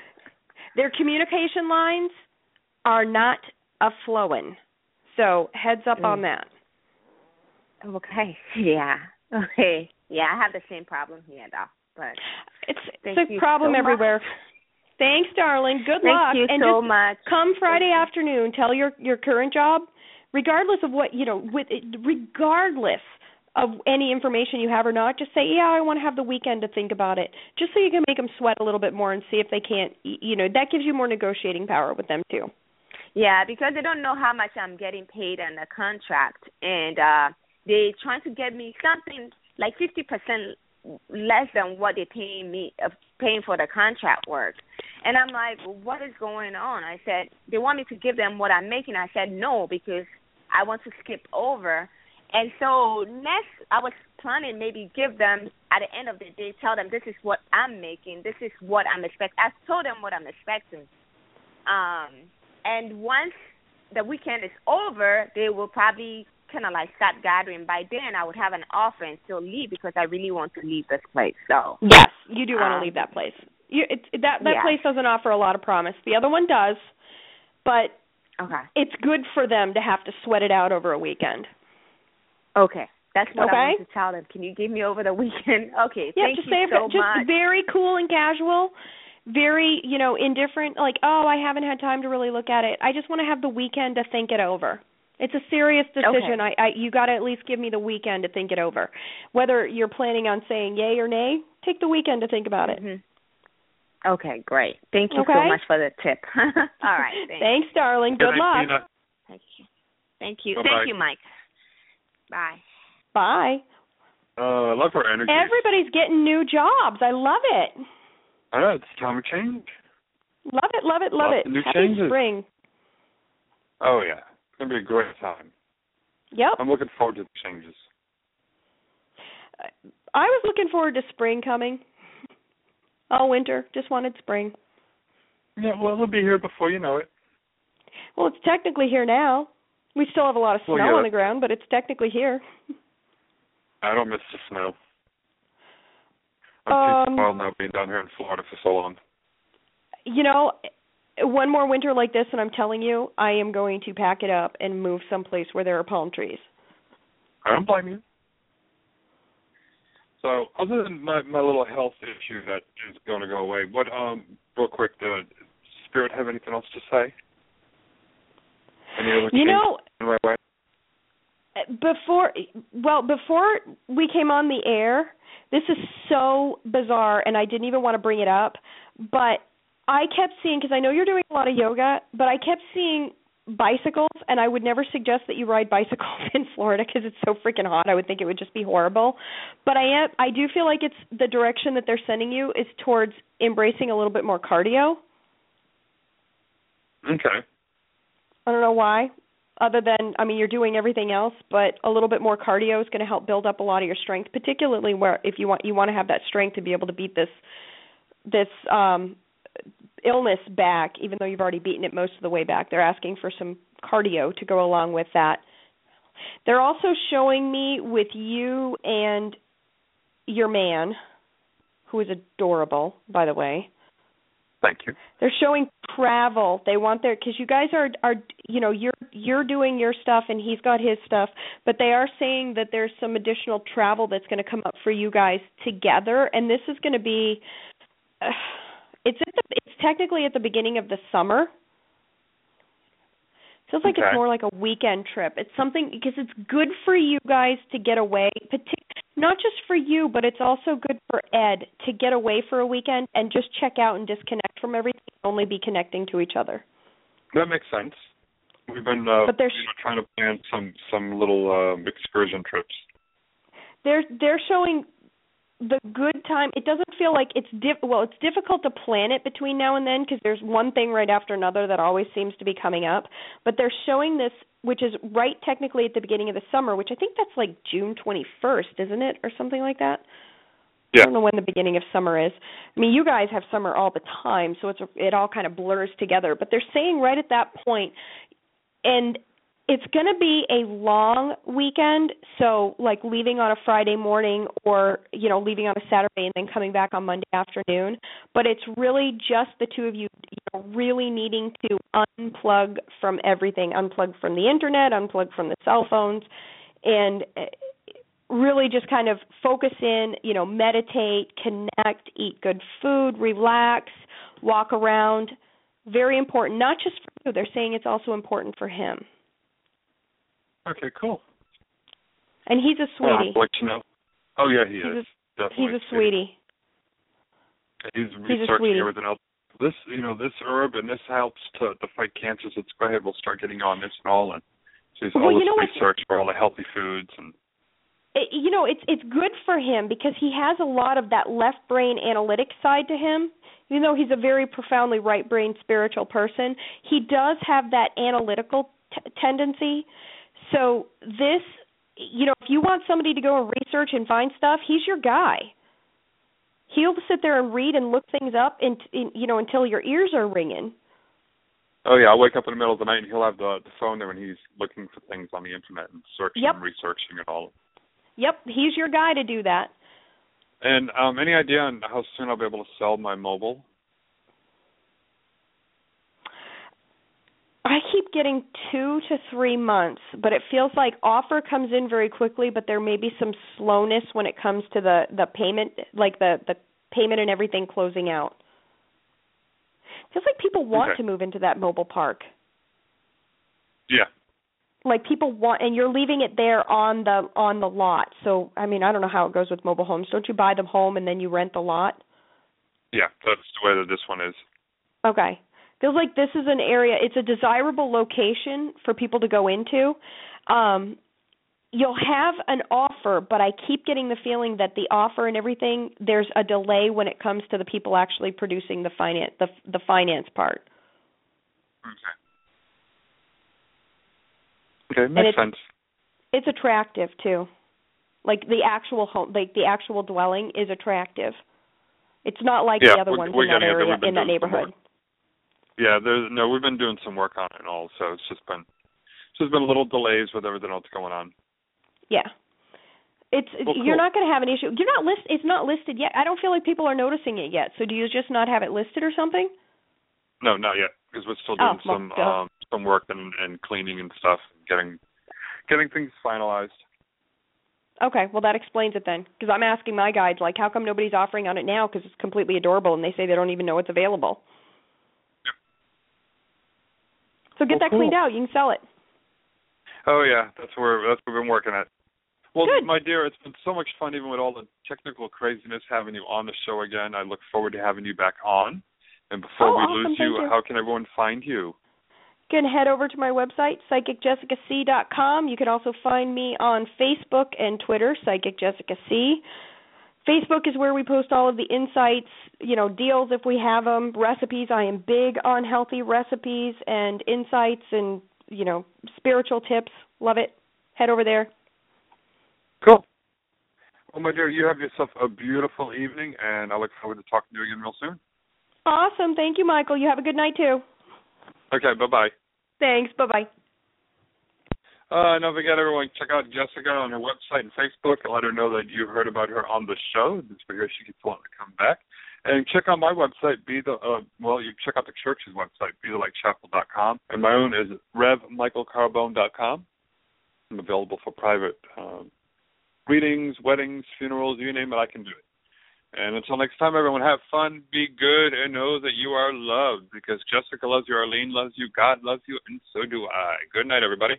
Speaker 3: their communication lines are not a flowing so heads up
Speaker 8: Mm.
Speaker 3: on that
Speaker 8: Okay. Yeah. Okay. Yeah, I have the same problem here though. But
Speaker 3: it's it's a problem
Speaker 8: so
Speaker 3: everywhere. thanks darling. Good
Speaker 8: thank
Speaker 3: luck.
Speaker 8: you
Speaker 3: and
Speaker 8: so
Speaker 3: just
Speaker 8: much.
Speaker 3: come Friday
Speaker 8: Thank
Speaker 3: afternoon, tell your your current job, regardless of what you know, with regardless of any information you have or not, just say, yeah, I want to have the weekend to think about it, just so you can make them sweat a little bit more and see if they can't, you know, that gives you more negotiating power with them too.
Speaker 8: Yeah, because they don't know how much I'm getting paid on the contract, and uh they trying to get me something like fifty percent less than what they're paying me, uh, paying for the contract work. And I'm like, what is going on? I said they want me to give them what I'm making. I said no because I want to skip over And so next, I was planning maybe give them at the end of the day, tell them this is what I'm making, this is what I'm expecting. I told them what I'm expecting. Um, and once the weekend is over, they will probably kind of like start gathering. By then, I would have an offer and still leave because I really want to leave this place. So
Speaker 3: yes, you do want to
Speaker 8: um,
Speaker 3: leave that place. You, it, that that
Speaker 8: yeah.
Speaker 3: place doesn't offer a lot of promise. The other one does, but
Speaker 8: okay,
Speaker 3: it's good for them to have to sweat it out over a weekend.
Speaker 8: okay, that's what
Speaker 3: Okay.
Speaker 8: I want to tell them. Can you give me over the weekend? Okay,
Speaker 3: Yeah,
Speaker 8: thank
Speaker 3: just
Speaker 8: you
Speaker 3: say
Speaker 8: so
Speaker 3: just
Speaker 8: much.
Speaker 3: very cool and casual, very you know indifferent. Like, oh, I haven't had time to really look at it. I just want to have the weekend to think it over. It's a serious decision. I, I you got to at least give me the weekend to think it over. Whether you're planning on saying yay or nay, take the weekend to think about it.
Speaker 8: Mhm. Okay, great. Thank you so much for the tip. All right, thanks.
Speaker 3: Thanks, darling. Good
Speaker 4: Good
Speaker 3: luck.
Speaker 4: night,
Speaker 8: Thank you. Thank you.
Speaker 4: Bye-bye.
Speaker 8: Thank you, Mike. Bye.
Speaker 3: Bye.
Speaker 4: Uh, I love her energy.
Speaker 3: Everybody's getting new jobs. I love it.
Speaker 4: I know, it's time of change.
Speaker 3: Love it, love it, love
Speaker 4: Lots
Speaker 3: it.
Speaker 4: new
Speaker 3: Happy
Speaker 4: changes.
Speaker 3: spring.
Speaker 4: Oh, yeah. It's going to be a great time.
Speaker 3: Yep.
Speaker 4: I'm looking forward to the changes.
Speaker 3: I was looking forward to spring coming. All winter. Just wanted spring.
Speaker 4: Yeah, well, it'll be here before you know it.
Speaker 3: Well, it's technically here now. We still have a lot of snow
Speaker 4: Well, yeah.
Speaker 3: on the ground, but it's technically here.
Speaker 4: I don't miss the snow. I'm too
Speaker 3: Um,
Speaker 4: spoiled now being down here in Florida for so long.
Speaker 3: You know, one more winter like this, and I'm telling you, I am going to pack it up and move someplace where there are palm trees.
Speaker 4: I don't blame you. So, other than my my little health issue that is going to go away, what um real quick, does Spirit have anything else to say? Any other
Speaker 3: You know,
Speaker 4: my way?
Speaker 3: before well before we came on the air this is so bizarre and i didn't even want to bring it up but i kept seeing because i know you're doing a lot of yoga but i kept seeing bicycles and i would never suggest that you ride bicycles in florida because it's so freaking hot i would think it would just be horrible but i am i do feel like it's the direction that they're sending you is towards embracing a little bit more cardio
Speaker 4: Okay.
Speaker 3: I don't know why. Other than, I mean, you're doing everything else, but a little bit more cardio is going to help build up a lot of your strength, particularly where if you want you want to have that strength to be able to beat this this um illness back, even though you've already beaten it most of the way back. They're asking for some cardio to go along with that. They're also showing me with you and your man, who is adorable, by the way.
Speaker 4: Thank you.
Speaker 3: They're showing travel. They want their because you guys are are you know you're you're doing your stuff and he's got his stuff, but they are saying that there's some additional travel that's going to come up for you guys together, and this is going to be. Uh, it's at the, it's technically at the beginning of the summer. Feels like
Speaker 4: Okay.
Speaker 3: it's more like a weekend trip. It's something because it's good for you guys to get away, partic- not just for you, but it's also good for Ed to get away for a weekend and just check out and disconnect from everything, only be connecting to each other.
Speaker 4: That makes sense. We've been uh,
Speaker 3: But there's-
Speaker 4: you know, trying to plan some some little uh, excursion trips.
Speaker 3: They're they're showing the good time. It doesn't feel like it's diff- well, it's difficult to plan it between now and then because there's one thing right after another that always seems to be coming up. But they're showing this, which is right technically at the beginning of the summer, which I think that's like June 21st, isn't it, or something like that?
Speaker 4: yeah.
Speaker 3: I don't know when the beginning of summer is. I mean, you guys have summer all the time, so it's it all kind of blurs together. But they're saying right at that point, and it's going to be a long weekend. So, like leaving on a Friday morning, or you know, leaving on a Saturday and then coming back on Monday afternoon. But it's really just the two of you, you know, really needing to unplug from everything, unplug from the internet, unplug from the cell phones, and uh, really just kind of focus in, you know, meditate, connect, eat good food, relax, walk around. Very important, not just for you. They're saying it's also important for him.
Speaker 4: Okay, cool.
Speaker 3: And he's a
Speaker 4: Well,
Speaker 3: sweetie.
Speaker 4: You know. Oh yeah, he
Speaker 3: He's
Speaker 4: is.
Speaker 3: a, he's a sweetie.
Speaker 4: He's researching everything else. This, you know, this herb and this helps to to fight cancers. Let's go ahead. We'll start getting on this and all. And so he's
Speaker 3: Well,
Speaker 4: all
Speaker 3: you
Speaker 4: this research for all the healthy foods and
Speaker 3: It, you know, it's it's good for him because he has a lot of that left brain analytic side to him. Even though he's a very profoundly right brain spiritual person, he does have that analytical t- tendency. So this you know, if you want somebody to go and research and find stuff, he's your guy. He'll sit there and read and look things up, and you know, until your ears are ringing.
Speaker 2: Oh yeah, I'll wake up in the middle of the night and he'll have the the phone there and he's looking for things on the internet and searching
Speaker 3: Yep.
Speaker 2: and researching and all.
Speaker 3: Yep, he's your guy to do that.
Speaker 2: And um any idea on how soon I'll be able to sell my mobile?
Speaker 3: I keep getting two to three months, but it feels like offer comes in very quickly, but there may be some slowness when it comes to the the payment, like the the payment and everything closing out. It Feels like people want
Speaker 2: Okay.
Speaker 3: to move into that mobile park.
Speaker 2: Yeah.
Speaker 3: Like people want, and you're leaving it there on the on the lot. So I mean, I don't know how it goes with mobile homes. Don't you buy them home and then you rent the lot?
Speaker 2: Yeah, that's the way that this one is.
Speaker 3: Okay. Feels like this is an area it's a desirable location for people to go into. Um you'll have an offer, but I keep getting the feeling that the offer and everything there's a delay when it comes to the people actually producing the finance the the finance part.
Speaker 2: Okay. Okay, makes
Speaker 3: it's-
Speaker 2: sense.
Speaker 3: It's attractive too. Like the actual home like the actual dwelling is attractive. It's not like
Speaker 2: Yeah,
Speaker 3: the other
Speaker 2: we're-
Speaker 3: ones
Speaker 2: we're
Speaker 3: in that area in that neighborhood.
Speaker 2: Yeah, there's no we've been doing some work on it and all, so it's just been it's just been a little delays with everything else going on.
Speaker 3: Yeah. It's
Speaker 2: Well,
Speaker 3: you're not going to have an issue. You're not list it's not listed yet. I don't feel like people are noticing it yet. So do you just not have it listed or something?
Speaker 2: No, not yet, because we're still
Speaker 3: Oh,
Speaker 2: doing
Speaker 3: well,
Speaker 2: some um some work and and cleaning and stuff, getting getting things finalized.
Speaker 3: Okay, well that explains it then. Because I'm asking my guides like, how come nobody's offering on it now? Because it's completely adorable, and they say they don't even know it's available.
Speaker 2: Yep.
Speaker 3: So get
Speaker 2: Well,
Speaker 3: that
Speaker 2: cool.
Speaker 3: cleaned out. You can sell it.
Speaker 2: Oh yeah, that's where that's what we've been working at. Well,
Speaker 3: Good.
Speaker 2: my dear, it's been so much fun even with all the technical craziness having you on the show again. I look forward to having you back on. And before
Speaker 3: Oh,
Speaker 2: we
Speaker 3: awesome.
Speaker 2: lose you,
Speaker 3: you.
Speaker 2: how can everyone find you?
Speaker 3: You can head over to my website, psychicjessicac.com. You can also find me on Facebook and Twitter, Psychic Jessica C. Facebook is where we post all of the insights, you know, deals if we have them, recipes. I am big on healthy recipes and insights and, you know, spiritual tips. Love it. Head over there.
Speaker 2: Cool. Well, my dear, you have yourself a beautiful evening, and I look forward to talking to you again real soon.
Speaker 3: Awesome. Thank you, Michael. You have a good night too.
Speaker 2: Okay, bye bye.
Speaker 3: Thanks. Bye-bye.
Speaker 2: Uh, don't forget, everyone, check out Jessica on her website and Facebook let her know that you heard about her on the show. Just figure she keeps wanting to come back. And check out my website, be the uh, well, you check out the church's website, be the like chapel.com, and my own is revmichaelcarbone.com. I'm available for private um, readings, weddings, funerals, you name it, I can do it. And until next time, everyone, have fun, be good, and know that you are loved because Jessica loves you, Arlene loves you, God loves you, and so do I. Good night, everybody.